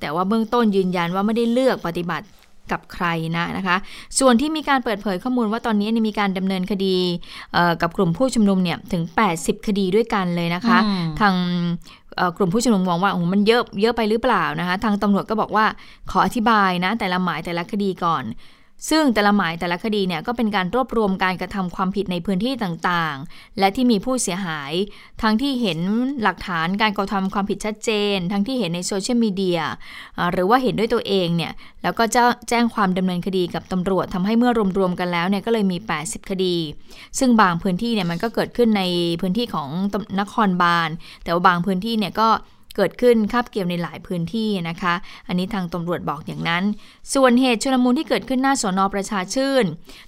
แต่ว่าเบื้องต้นยืนยันว่าไม่ได้เลือกปฏิบัติ กับใครนะนะคะ ส่วนที่มีการเปิดเผยข้อมูลว่าตอนนี้มีการดำเนินคดีกับกลุ่มผู้ชุมนุมเนี่ยถึง 80 คดีด้วยกันเลยนะคะ ทางกลุ่มผู้ชุมนุมมองว่าโอ้มันเยอะเยอะไปหรือเปล่านะคะ ทางตำรวจก็บอกว่าขออธิบายนะแต่ละหมายแต่ละคดีก่อน ซึ่งแต่ละหมายแต่ละคดีเนี่ยก็เป็นการรวบรวมการกระทำความผิดในพื้นที่ต่างๆ และที่มีผู้เสียหาย ทั้งที่เห็นหลักฐานการกระทำความผิดชัดเจน ทั้งที่เห็นในโซเชียลมีเดียหรือว่าเห็นด้วยตัวเองเนี่ยแล้วก็จะแจ้งความดำเนินคดีกับตำรวจทำให้เมื่อรวมๆกันแล้วเนี่ยก็เลยมี 80 คดี ซึ่งบางพื้นที่เนี่ยมันก็เกิดขึ้นในพื้นที่ของนครบาลแต่ว่าบางพื้นที่เนี่ยก็ เกิดขึ้นคาบเกี่ยวในหลายพื้นที่นะคะ อันนี้ทางตำรวจบอกอย่างนั้น ส่วนเหตุชุลมุนที่เกิดขึ้นหน้าสอนอประชาชื่น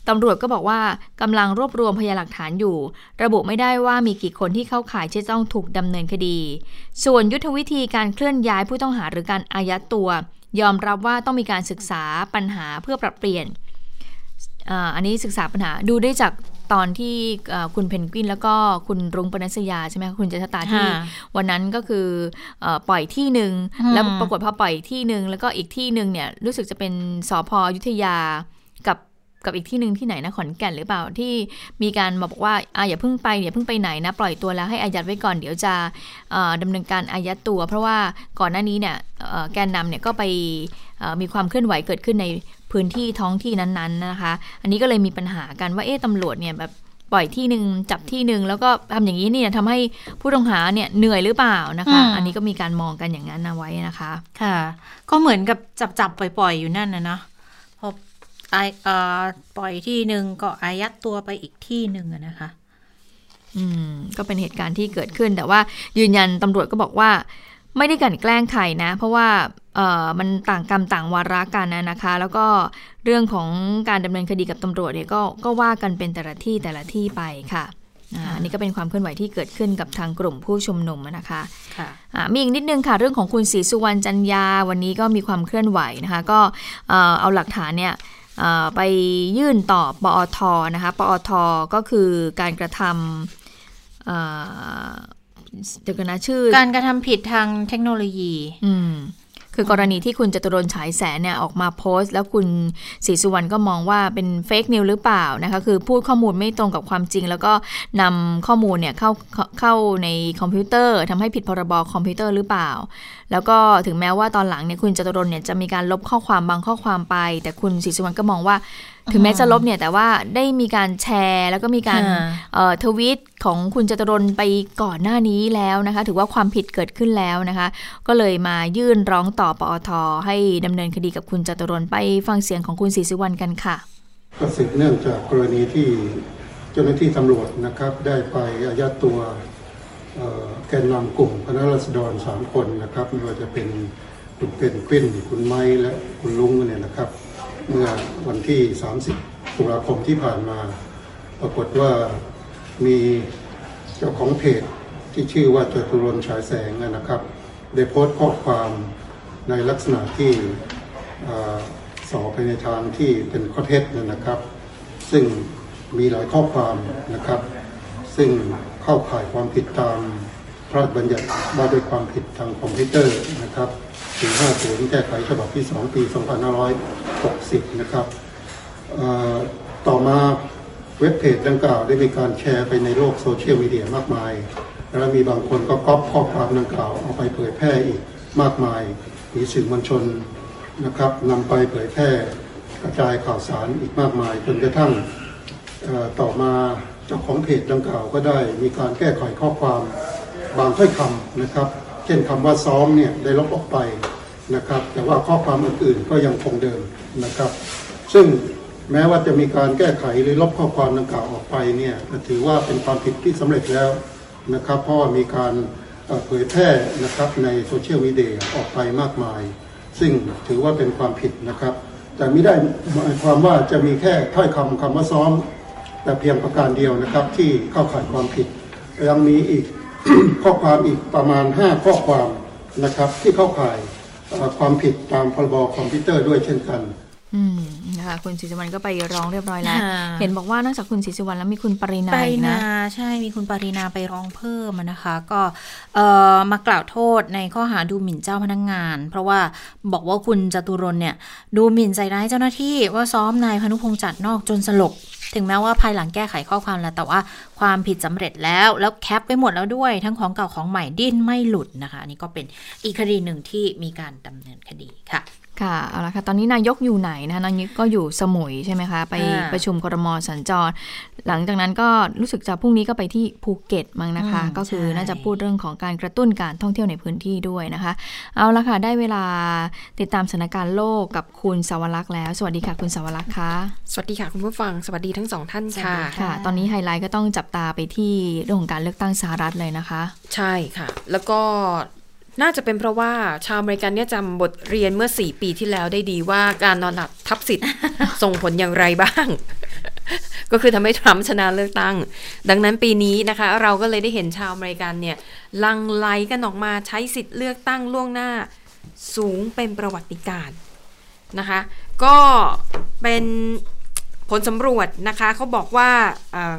ตำรวจก็บอกว่ากำลังรวบรวมพยานหลักฐานอยู่ ระบุไม่ได้ว่ามีกี่คนที่เข้าข่ายที่ต้องถูกดำเนินคดี ส่วนยุทธวิธีการเคลื่อนย้ายผู้ต้องหาหรือการอายัดตัว ยอมรับว่าต้องมีการศึกษาปัญหาเพื่อปรับเปลี่ยนอันนี้ศึกษาปัญหาดูได้จาก ตอนที่คุณเพนกวินแล้วก็คุณรุ้งปนัสยาใช่ไหมคะคุณเจษตาที่วันนั้นก็คือปล่อยที่หนึ่งแล้วปรากฏพอปล่อยที่หนึ่งแล้วก็อีกที่หนึ่งเนี่ยรู้สึกจะเป็นสอพอยุทธยากับกับอีกที่หนึ่งที่ไหนนะขอนแก่นหรือเปล่าที่มีการบอกว่าอ่าอย่าเพิ่งไปอย่าเพิ่งไปไหนนะปล่อยตัวแล้วให้อายัดไว้ก่อนเดี๋ยวจะดำเนินการอายัดตัว เพราะว่าก่อนหน้านี้เนี่ยแกนนำเนี่ยก็ไปมีความเคลื่อนไหวเกิดขึ้นใน พื้นที่ท้องที่นั้นๆนะคะ อันนี้ก็เลยมีปัญหากันว่าเอ๊ะตำรวจเนี่ยแบบปล่อยที่หนึ่งจับที่หนึ่งแล้วก็ทำอย่างนี้เนี่ยทำให้ผู้ต้องหาเนี่ยเหนื่อยหรือเปล่านะคะ อันนี้ก็มีการมองกันอย่างนั้นนะไว้นะคะ ค่ะ ก็เหมือนกับจับจับปล่อย ๆ อยู่นั่นนะนะพอไอเอ่อปล่อยที่หนึ่งก็อายัดตัวไปอีกที่หนึ่งนะคะอืมก็เป็นเหตุการณ์ที่เกิดขึ้นแต่ว่ายืนยันตำรวจก็บอกว่า ไม่ได้กันแกล้งใครนะ เพราะว่าเออมันต่างกรรมต่างวาระกันนะนะคะ แล้วก็เรื่องของการดำเนินคดีกับตำรวจเนี่ยก็ก็ว่ากันเป็นแต่ละที่แต่ละที่ไปค่ะอันนี้ก็เป็นความเคลื่อนไหวที่เกิดขึ้นกับทางกลุ่มผู้ชุมนุมนะคะค่ะมีอีกนิดนึงค่ะ เรื่องของคุณศรีสุวรรณจันยาวันนี้ก็มีความเคลื่อนไหวนะคะ ก็เอาหลักฐานเนี่ยไปยื่นต่อปอทนะคะ ปอทก็คือการกระทำ เดี๋ยวกันนะชื่อ การกระทำผิดทางเทคโนโลยี อืมคือกรณีที่คุณจตุรนฉายแสนเนี่ยออกมาโพสต์ แล้วคุณศรีสุวรรณก็มองว่าเป็นเฟกนิวหรือเปล่านะคะคือพูดข้อมูลไม่ตรงกับความจริง แล้วก็นำข้อมูลเนี่ยเข้าเข้าในคอมพิวเตอร์ทำให้ผิดพรบคอมพิวเตอร์หรือเปล่า แล้วก็ถึงแม้ว่าตอนหลังเนี่ยคุณจตุรนต์เนี่ยจะมีการลบข้อความบางข้อความไป แต่คุณศรีสุวรรณก็มองว่า ถึงแม้จะลบเนี่ยแต่ว่าได้มีการแชร์แล้วก็มีการค่ะเอ่อทวิตของคุณจตุรนต์ไปก่อนหน้านี้แล้วนะคะ ถือว่าความผิดเกิดขึ้นแล้วนะคะ ก็เลยมายื่นร้องต่อปอทให้ดำเนินคดีกับคุณจตุรนต์ไปฟังเสียงของคุณศรีสุวรรณกันค่ะก็สืบเนื่องจากกรณีที่เจ้าหน้าที่ตำรวจนะครับ ได้ไปอายัดตัวเอ่อแกนนำกลุ่มคณะรัษฎรสามคนนะครับไม่ว่าจะเป็นคุณเป็นกวินคุณไม้และคุณลุงเนี่ยนะครับ เมื่อวันที่ 30 ตุลาคมที่ผ่านมา ปรากฏว่ามีเจ้าของเพจที่ชื่อว่าจตุรนฉายแสงนะครับ ได้โพสต์ข้อความในลักษณะที่ส่อสอไปในทางที่เป็นข้อเท็จนะครับ ซึ่งมีหลายข้อความนะครับ ซึ่งเข้าข่ายความผิดตามพระราชบัญญัติว่าด้วยความผิดทางคอมพิวเตอร์นะครับ 150 แก้ไขฉบับที่ 2 ปี 2560 นะครับ ต่อมาเว็บเพจดังกล่าวได้มีการแชร์ไปในโลกโซเชียลมีเดียมากมาย แล้วมีบางคนก็ก๊อปข้อความดังกล่าวเอาไปเผยแพร่อีกมากมาย มีสื่อมวลชนนะครับนำไปเผยแพร่กระจายข่าวสารอีกมากมาย จนกระทั่งต่อมาเจ้าของเพจดังกล่าวก็ได้มีการแก้ไขข้อความบางถ้อยคำนะครับ เช่นคำว่าซ้อมเนี่ยได้ลบออกไปนะครับ แต่ว่าข้อความอื่นๆก็ยังคงเดิมนะครับ ซึ่งแม้ว่าจะมีการแก้ไขหรือลบข้อความดังกล่าวออกไปเนี่ยถือว่าเป็นความผิดที่สำเร็จแล้วนะครับเพราะว่ามีการเอ่อเผยแพร่นะครับในโซเชียลมีเดียออกไปมากมาย ซึ่งถือว่าเป็นความผิดนะครับ แต่ไม่ได้หมายความว่าจะมีแค่ถ้อยคำคำว่าซ้อม แต่เพียงประการเดียวนะครับที่เข้าข่ายความผิดยังมีอีก ข้อความอีกประมาณ 5 ข้อความนะครับ ที่เข้าข่ายเอ่อความผิดตามพรบคอมพิวเตอร์ด้วยเช่นกันอืมนะคะคุณศรีสุวรรณก็ไปร้องเรียบร้อยแล้วค่ะเห็นบอกว่านอกจากคุณศรีสุวรรณแล้วมีคุณปรินาปอีริกนานะใช่มีคุณปรินาไปร้องเพิ่มอะนะคะ ก็เอ่อมากล่าวโทษในข้อหาดูหมิ่นเจ้าพนักงาน เพราะว่าบอกว่าคุณจตุรนต์เนี่ย ดูหมิ่นใส่ร้ายเจ้าหน้าที่ว่าซ้อมนายพานุพงษ์จัดนอกจนสลบ ถึงแม้ว่าภายหลังแก้ไขข้อความแล้ว แต่ว่าความผิดสำเร็จแล้ว แล้วแคปไปหมดแล้วด้วย ทั้งของเก่าของใหม่ดิ้นไม่หลุดนะคะ อันนี้ก็เป็นอีกคดีหนึ่งที่มีการดำเนินคดีค่ะ ค่ะ เอาละค่ะ ตอนนี้นายกอยู่ไหนนะคะนายกก็อยู่สมุยใช่ไหมคะ ไปอ่าประชุมครมสัญจร หลังจากนั้นก็รู้สึกจะพรุ่งนี้ก็ไปที่ภูเก็ตมั้งนะคะอืมก็คือใช่น่าจะพูดเรื่องของการกระตุ้นการท่องเที่ยวในพื้นที่ด้วยนะคะ เอาละค่ะ ได้เวลาติดตามสถานการณ์โลกกับคุณสาวรักษ์แล้ว สวัสดีค่ะคุณสาวรักษ์คะสวัสดีค่ะคุณผู้ฟัง สวัสดีทั้งสองท่านค่ะ ค่ะ ตอนนี้ไฮไลท์ก็ต้องจับตาไปที่เรื่องของการเลือกตั้งสหรัฐเลยนะคะ ใช่ค่ะ แล้วก็ น่าจะเป็นเพราะว่าชาวอเมริกันเนี่ยจำบทเรียนเมื่อ 4 ปีที่แล้วได้ดีว่าการนอนหลับทับสิทธิ์ส่งผลอย่างไรบ้าง ก็คือทำให้ทรัมป์ชนะเลือกตั้ง ดังนั้นปีนี้นะคะ เราก็เลยได้เห็นชาวอเมริกันเนี่ยหลังไหลกันออกมาใช้สิทธิ์เลือกตั้งล่วงหน้า สูงเป็นประวัติการณ์นะคะ ก็เป็นผลสำรวจนะคะเขาบอกว่าอา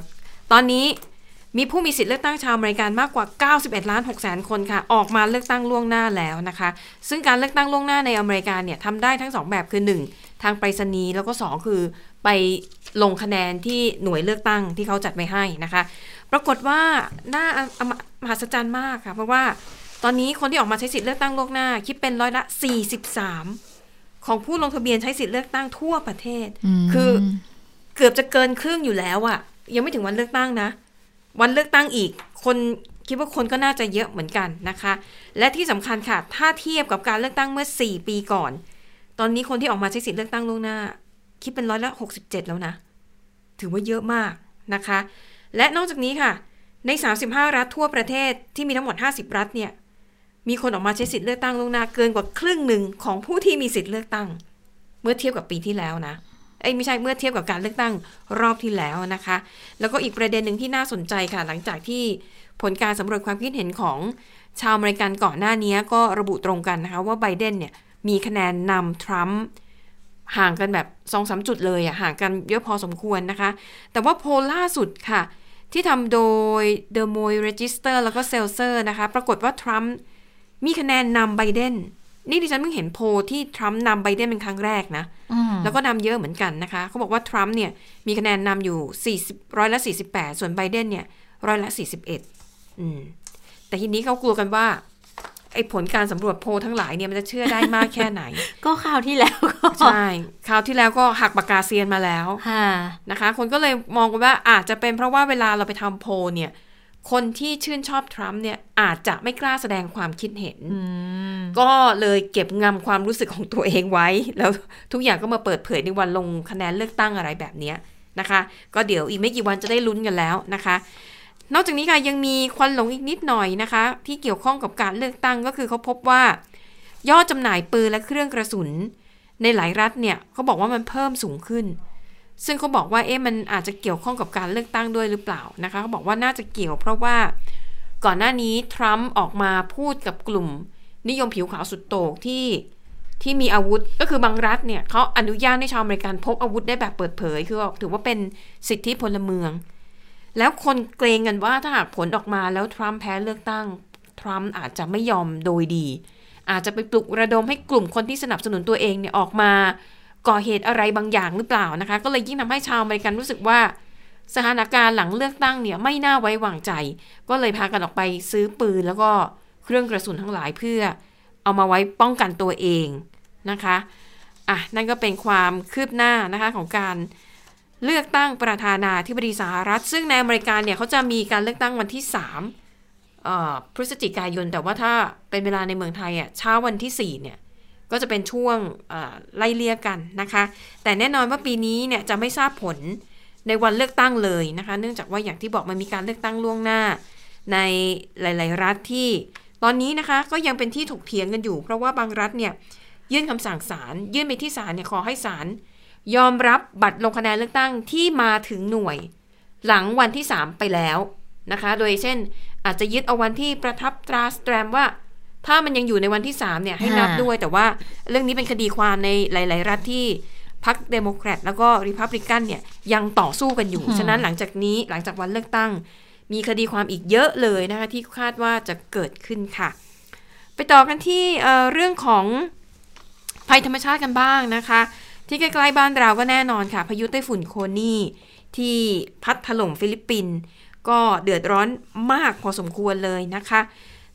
ตอนนี้ มีผู้มีสิทธิ์เลือกตั้งชาวอเมริกันมากกว่า 91 ล้าน6แสนคนค่ะ ออกมาเลือกตั้งล่วงหน้าแล้วนะคะ ซึ่งการเลือกตั้งล่วงหน้าในอเมริกาเนี่ยทำได้ทั้ง 2 แบบคือ 1 ทางไปรษณีย์แล้วก็ 2 คือไปลงคะแนนที่หน่วยเลือกตั้งที่เขาจัดไว้ให้นะคะ ปรากฏว่าน่าอมหัศจรรย์มากค่ะ เพราะว่าตอนนี้คนที่ออกมาใช้สิทธิ์เลือกตั้งล่วงหน้า คิดเป็นร้อยละ 43 ของผู้ลงทะเบียนใช้สิทธิ์เลือกตั้งทั่วประเทศ คือเกือบจะเกินครึ่งอยู่แล้วอะยังไม่ถึงวันเลือกตั้งนะ วันเลือกตั้งอีก คนคิดว่าคนก็น่าจะเยอะเหมือนกันนะคะ และที่สำคัญค่ะ ถ้าเทียบกับการเลือกตั้งเมื่อ 4 ปีก่อน ตอนนี้คนที่ออกมาใช้สิทธิเลือกตั้งล่วงหน้า คิดเป็นร้อยละ67 แล้วนะ ถือว่าเยอะมากนะคะ และนอกจากนี้ค่ะ ใน 35 รัฐทั่วประเทศที่มีทั้งหมด 50 รัฐเนี่ย มีคนออกมาใช้สิทธิเลือกตั้งล่วงหน้าเกินกว่าครึ่งหนึ่งของผู้ที่มีสิทธิเลือกตั้ง เมื่อเทียบกับปีที่แล้วนะ เอ้ไม่ใช่เมื่อเทียบกับการเลือกตั้งรอบที่แล้วนะคะ แล้วก็อีกประเด็นหนึ่งที่น่าสนใจค่ะ หลังจากที่ผลการสำรวจความคิดเห็นของชาวอเมริกันก่อนหน้านี้ก็ระบุตรงกันนะคะ ว่าไบเดนเนี่ยมีคะแนนนำทรัมป์ห่างกันแบบสองสามจุดเลยอะห่างกันเยอะพอสมควรนะคะ แต่ว่าโพลล่าสุดค่ะ ที่ทำโดย The Moy Register แล้วก็ s e l s e r นะคะ ปรากฏว่าทรัมป์มีคะแนนนำไบเดน นี่ดิฉันเพิ่งเห็นโพลที่ทรัมป์นำไบเดนเป็นครั้งแรกนะอืมแล้วก็นำเยอะเหมือนกันนะคะ เขาบอกว่าทรัมป์เนี่ยมีคะแนนนำอยู่40ร้อยละ 48 ส่วนไบเดนเนี่ยร้อยละ 41 อืม แต่ทีนี้เขากลัวกันว่าไออ้ผลการสำรวจโพลทั้งหลายเนี่ยมันจะเชื่อได้มากแค่ไหน ก็คราวที่แล้วก็ใช่คราวที่แล้วก็หักปากกาเซียนมาแล้วค่ะนะคะ คนก็เลยมองกันว่าอาจจะเป็นเพราะว่าเวลาเราไปทำโพลเนี่ย คนที่ชื่นชอบทรัมป์เนี่ยอาจจะไม่กล้าแสดงความคิดเห็นอืมก็เลยเก็บงำความรู้สึกของตัวเองไว้ แล้วทุกอย่างก็มาเปิดเผยในวันลงคะแนนเลือกตั้งอะไรแบบเนี้ยนะคะ ก็เดี๋ยวอีกไม่กี่วันจะได้ลุ้นกันแล้วนะคะ นอกจากนี้ค่ะยังมีควันหลงอีกนิดหน่อยนะคะ ที่เกี่ยวข้องกับการเลือกตั้งก็คือเขาพบว่ายอดจำหน่ายปืนและเครื่องกระสุน ในหลายรัฐเนี่ยเขาบอกว่ามันเพิ่มสูงขึ้น ซึ่งเขาบอกว่าเอ๊ะมันอาจจะเกี่ยวข้องกับการเลือกตั้งด้วยหรือเปล่านะคะเขาบอกว่าน่าจะเกี่ยว เพราะว่าก่อนหน้านี้ทรัมป์ออกมาพูดกับกลุ่ม นิยมผิวขาวสุดโต่งที่ที่มีอาวุธก็คือบางรัฐเนี่ยเขาอนุญาตให้ชาวอเมริกันพกอาวุธได้แบบเปิดเผย คือถือว่าเป็นสิทธิพลเมือง แล้วคนเกรงกันว่าถ้าหากผลออกมาแล้วทรัมป์แพ้เลือกตั้งทรัมป์อาจจะไม่ยอมโดยดี อาจจะไปปลุกระดมให้กลุ่มคนที่สนับสนุนตัวเองเนี่ยออกมา ก่อเหตุอะไรบางอย่างหรือเปล่านะคะ ก็เลยยิ่งทำให้ชาวอเมริกันรู้สึกว่าสถานการณ์หลังเลือกตั้งเนี่ยไม่น่าไว้วางใจ ก็เลยพากันออกไปซื้อปืนแล้วก็เครื่องกระสุนทั้งหลายเพื่อเอามาไว้ป้องกันตัวเองนะคะอะนั่นก็เป็นความคืบหน้านะคะของการเลือกตั้งประธานาธิบดีสหรัฐ ซึ่งในอเมริกาเนี่ยเขาจะมีการเลือกตั้งวันที่3พฤศจิกายน แต่ว่าถ้าเป็นเวลาในเมืองไทยอะเช้าวันที่4เนี่ย ก็จะเป็นช่วงไล่เลี่ยกันนะคะ แต่แน่นอนว่าปีนี้เนี่ยจะไม่ทราบผลในวันเลือกตั้งเลยนะคะ เนื่องจากว่าอย่างที่บอกมันมีการเลือกตั้งล่วงหน้า ในหลาย ๆ รัฐที่ตอนนี้นะคะก็ยังเป็นที่ถกเถียงกันอยู่ เพราะว่าบางรัฐเนี่ยยื่นคำสั่งศาลยื่นไปที่ศาลเนี่ยขอให้ศาลยอมรับบัตรลงคะแนนเลือกตั้งที่มาถึงหน่วย หลังวันที่ 3 ไปแล้วนะคะ โดยเช่นอาจจะยึดเอาวันที่ประทับตราสแตรมว่า ถ้ามันยังอยู่ในวันที่3เนี่ยให้นับค่ะด้วย แต่ว่าเรื่องนี้เป็นคดีความในหลาย ๆ รัฐที่พรรคเดโมแครตแล้วก็ริพับลิกันเนี่ยยังต่อสู้กันอยู่ ฉะนั้นหลังจากนี้หลังจากวันเลือกตั้ง มีคดีความอีกเยอะเลยนะคะที่คาดว่าจะเกิดขึ้นค่ะ ไปต่อกันที่เอ่อเรื่องของภัยธรรมชาติกันบ้างนะคะ ที่ใกล้ๆบ้านเราก็แน่นอนค่ะพายุไต้ฝุ่นโคนี่ที่พัดถล่มฟิลิปปินส์ก็เดือดร้อนมากพอสมควรเลยนะคะ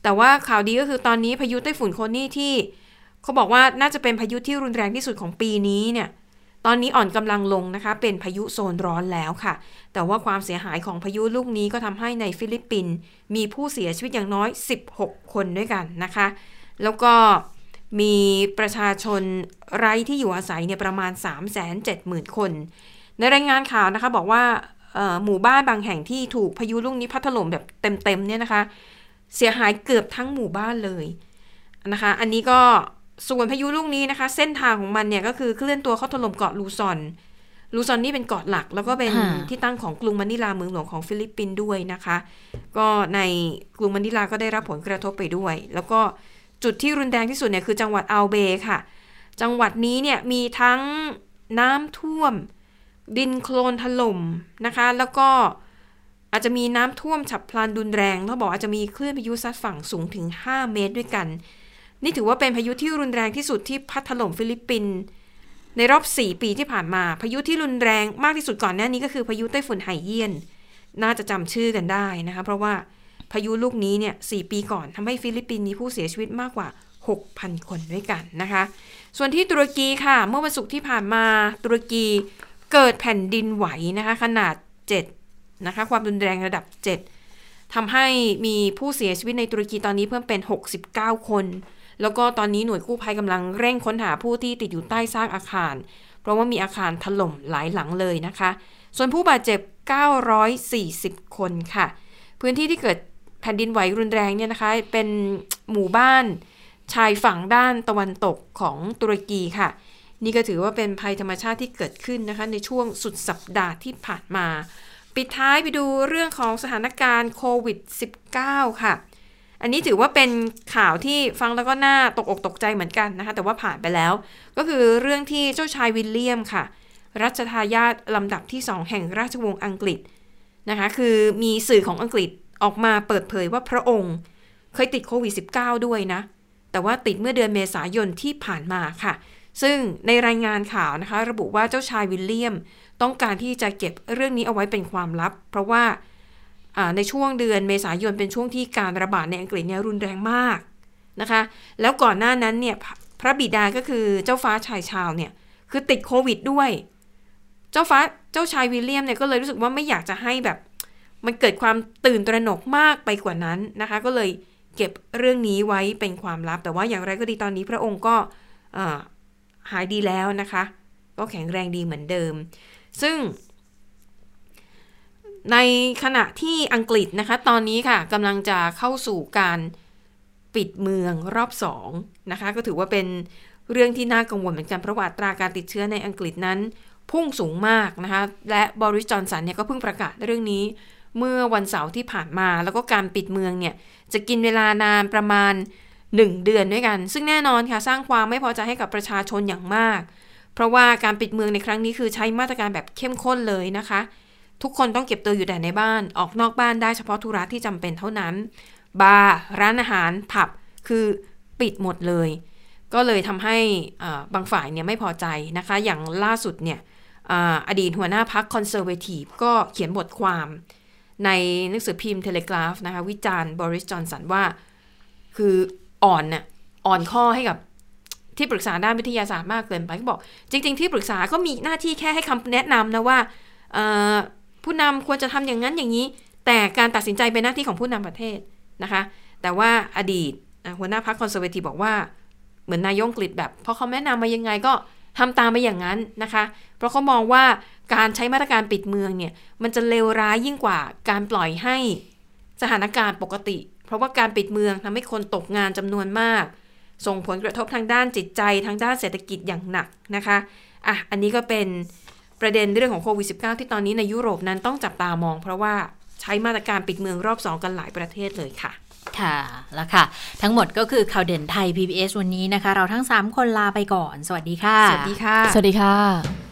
แต่ว่าข่าวดีก็คือตอนนี้พายุไต้ฝุ่นโคนี่ที่เขาบอกว่าน่าจะเป็นพายุที่รุนแรงที่สุดของปีนี้เนี่ย ตอนนี้อ่อนกำลังลงนะคะ เป็นพายุโซนร้อนแล้วค่ะ แต่ว่าความเสียหายของพายุลูกนี้ก็ทำให้ในฟิลิปปินส์มีผู้เสียชีวิตอย่างน้อย 16 คนด้วยกันนะคะ แล้วก็มีประชาชนไร้ที่อยู่อาศัยเนี่ยประมาณ 370,000 คน ในรายงานข่าวนะคะบอกว่าหมู่บ้านบางแห่งที่ถูกพายุลูกนี้พัดถล่มแบบเต็มๆเนี่ยนะคะ เสียหายเกือบทั้งหมู่บ้านเลยนะคะ อันนี้ก็ส่วนพายุลูกนี้นะคะ เส้นทางของมันเนี่ยก็คือเคลื่อนตัวเข้าถล่มเกาะลูซอน ลูซอนนี่เป็นเกาะหลัก แล้วก็เป็นค่ะที่ตั้งของกรุงมะนิลาเมืองหลวงของฟิลิปปินส์ด้วยนะคะ ก็ในกรุงมะนิลาก็ได้รับผลกระทบไปด้วย แล้วก็จุดที่รุนแรงที่สุดเนี่ยคือจังหวัดอัลเบย์ค่ะ จังหวัดนี้เนี่ยมีทั้งน้ำท่วม ดินโคลนถล่มนะคะ แล้วก็ อาจจะมีน้ำท่วมฉับพลันรุนแรงเขาบอกอาจจะมีคลื่นพายุซัดฝั่งสูงถึง 5 เมตรด้วยกัน นี่ถือว่าเป็นพายุที่รุนแรงที่สุดที่พัดถล่มฟิลิปปินส์ในรอบ 4 ปีที่ผ่านมา พายุที่รุนแรงมากที่สุดก่อนหน้านี้ก็คือพายุไต้ฝุ่นไหเยียน น่าจะจำชื่อกันได้นะคะ เพราะว่าพายุลูกนี้เนี่ยสปีก่อนทำให้ฟิลิปปินส์มีผู้เสียชีวิตมากกว่า 6,000 คนด้วยกันนะคะ ส่วนที่ตุรกีค่ะ เมื่อวันศุกร์ที่ผ่านมาตุรกีเกิดแผ่นดินไหวนะคะ ขนาด 7 นะคะ ความรุนแรงระดับ 7ทำให้มีผู้เสียชีวิตในตุรกีตอนนี้เพิ่มเป็น 69 คน แล้วก็ตอนนี้หน่วยกู้ภัยกำลังเร่งค้นหาผู้ที่ติดอยู่ใต้ซากอาคาร เพราะว่ามีอาคารถล่มหลายหลังเลยนะคะ ส่วนผู้บาดเจ็บ 940 คนค่ะ พื้นที่ที่เกิดแผ่นดินไหวรุนแรงเนี่ยนะคะ เป็นหมู่บ้านชายฝั่งด้านตะวันตกของตุรกีค่ะ นี่ก็ถือว่าเป็นภัยธรรมชาติที่เกิดขึ้นนะคะ ในช่วงสุดสัปดาห์ที่ผ่านมา ปิดท้ายไปดูเรื่องของสถานการณ์โควิด -19 ค่ะ อันนี้ถือว่าเป็นข่าวที่ฟังแล้วก็น่าตกอกตกใจเหมือนกันนะคะ แต่ว่าผ่านไปแล้ว ก็คือเรื่องที่เจ้าชายวิลเลียมค่ะ รัชทายาทลำดับที่ 2 แห่งราชวงศ์อังกฤษนะคะ คือมีสื่อของอังกฤษออกมาเปิดเผยว่าพระองค์เคยติดโควิด -19 ด้วยนะ แต่ว่าติดเมื่อเดือนเมษายนที่ผ่านมาค่ะ ซึ่งในรายงานข่าวนะคะ ระบุว่าเจ้าชายวิลเลียม ต้องการที่จะเก็บเรื่องนี้เอาไว้เป็นความลับ เพราะว่าในช่วงเดือนเมษายนเป็นช่วงที่การระบาดในอังกฤษเนี่ยรุนแรงมากนะคะ แล้วก่อนหน้านั้นเนี่ยพระพระบิดาก็คือเจ้าฟ้าชายชาวเนี่ยคือติดโควิดด้วย เจ้าฟ้าเจ้าชายวิลเลียมเนี่ยก็เลยรู้สึกว่าไม่อยากจะให้แบบ มันเกิดความตื่นตระหนกมากไปกว่านั้นนะคะ ก็เลยเก็บเรื่องนี้ไว้เป็นความลับ แต่ว่าอย่างไรก็ดีตอนนี้พระองค์ก็ หายดีแล้วนะคะ ก็แข็งแรงดีเหมือนเดิม ซึ่ง ในขณะที่อังกฤษนะคะ ตอนนี้ค่ะกำลังจะเข้าสู่การปิดเมืองรอบสองนะคะ ก็ถือว่าเป็นเรื่องที่น่ากังวลเหมือนกันเพราะว่าอัตราการติดเชื้อในอังกฤษนั้น พุ่งสูงมากนะคะ และบริสจอนสันเนี่ยก็เพิ่งประกาศเรื่องนี้ เมื่อวันเสาร์ที่ผ่านมา แล้วก็การปิดเมืองเนี่ย จะกินเวลานานประมาณ 1 เดือนด้วยกัน ซึ่งแน่นอนค่ะสร้างความไม่พอใจให้กับประชาชนอย่างมาก เพราะว่าการปิดเมืองในครั้งนี้คือใช้มาตรการแบบเข้มข้นเลยนะคะ ทุกคนต้องเก็บตัวอยู่แต่ในบ้าน ออกนอกบ้านได้เฉพาะธุระที่จำเป็นเท่านั้น บาร์ร้านอาหารผับคือปิดหมดเลย ก็เลยทำให้บางฝ่ายเนี่ยไม่พอใจนะคะ อย่างล่าสุดเนี่ยออดีตหัวหน้าพักคอนเซอร์เวทีฟก็เขียนบทความในหนังสือพิมพ์เทเลกราฟนะคะวิจารณ์บริสจอนสันว่า คือ อ่อนน่ะอ่อนข้อให้กับที่ปรึกษาด้านวิทยาศาสตร์มากเกินไปก็บอก จริง ๆ ที่ปรึกษาก็มีหน้าที่แค่ให้คำแนะนำนะว่าผู้นำควรจะทำอย่างนั้นอย่างนี้ แต่การตัดสินใจเป็นหน้าที่ของผู้นำประเทศนะคะ แต่ว่าอดีตหัวหน้าพรรคคอนเซอร์เวทีบอกว่าเหมือนนายกอังกฤษแบบพอเขาแนะนำมายังไงก็ทำตามไปอย่างนั้นนะคะ เพราะเขามองว่าการใช้มาตรการปิดเมืองเนี่ยมันจะเลวร้ายยิ่งกว่าการปล่อยให้สถานการณ์ปกติ ราะว่าการปิดเมืองทำให้คนตกงานจำนวนมาก ส่งผลกระทบทางด้านจิตใจทางด้านเศรษฐกิจอย่างหนักนะคะอะอันนี้ก็เป็นประเด็นเรื่องของโควิด -19 ที่ตอนนี้ในยุโรปนั้นต้องจับตามอง เพราะว่าใช้มาตรการปิดเมืองรอบ 2 กันหลายประเทศเลยค่ะ ค่ะ แล้วค่ะ ทั้งหมดก็คือข่าวเด่นไทย PBS วันนี้นะคะ เราทั้ง 3 คนลาไปก่อน สวัสดีค่ะ สวัสดีค่ะ สวัสดีค่ะ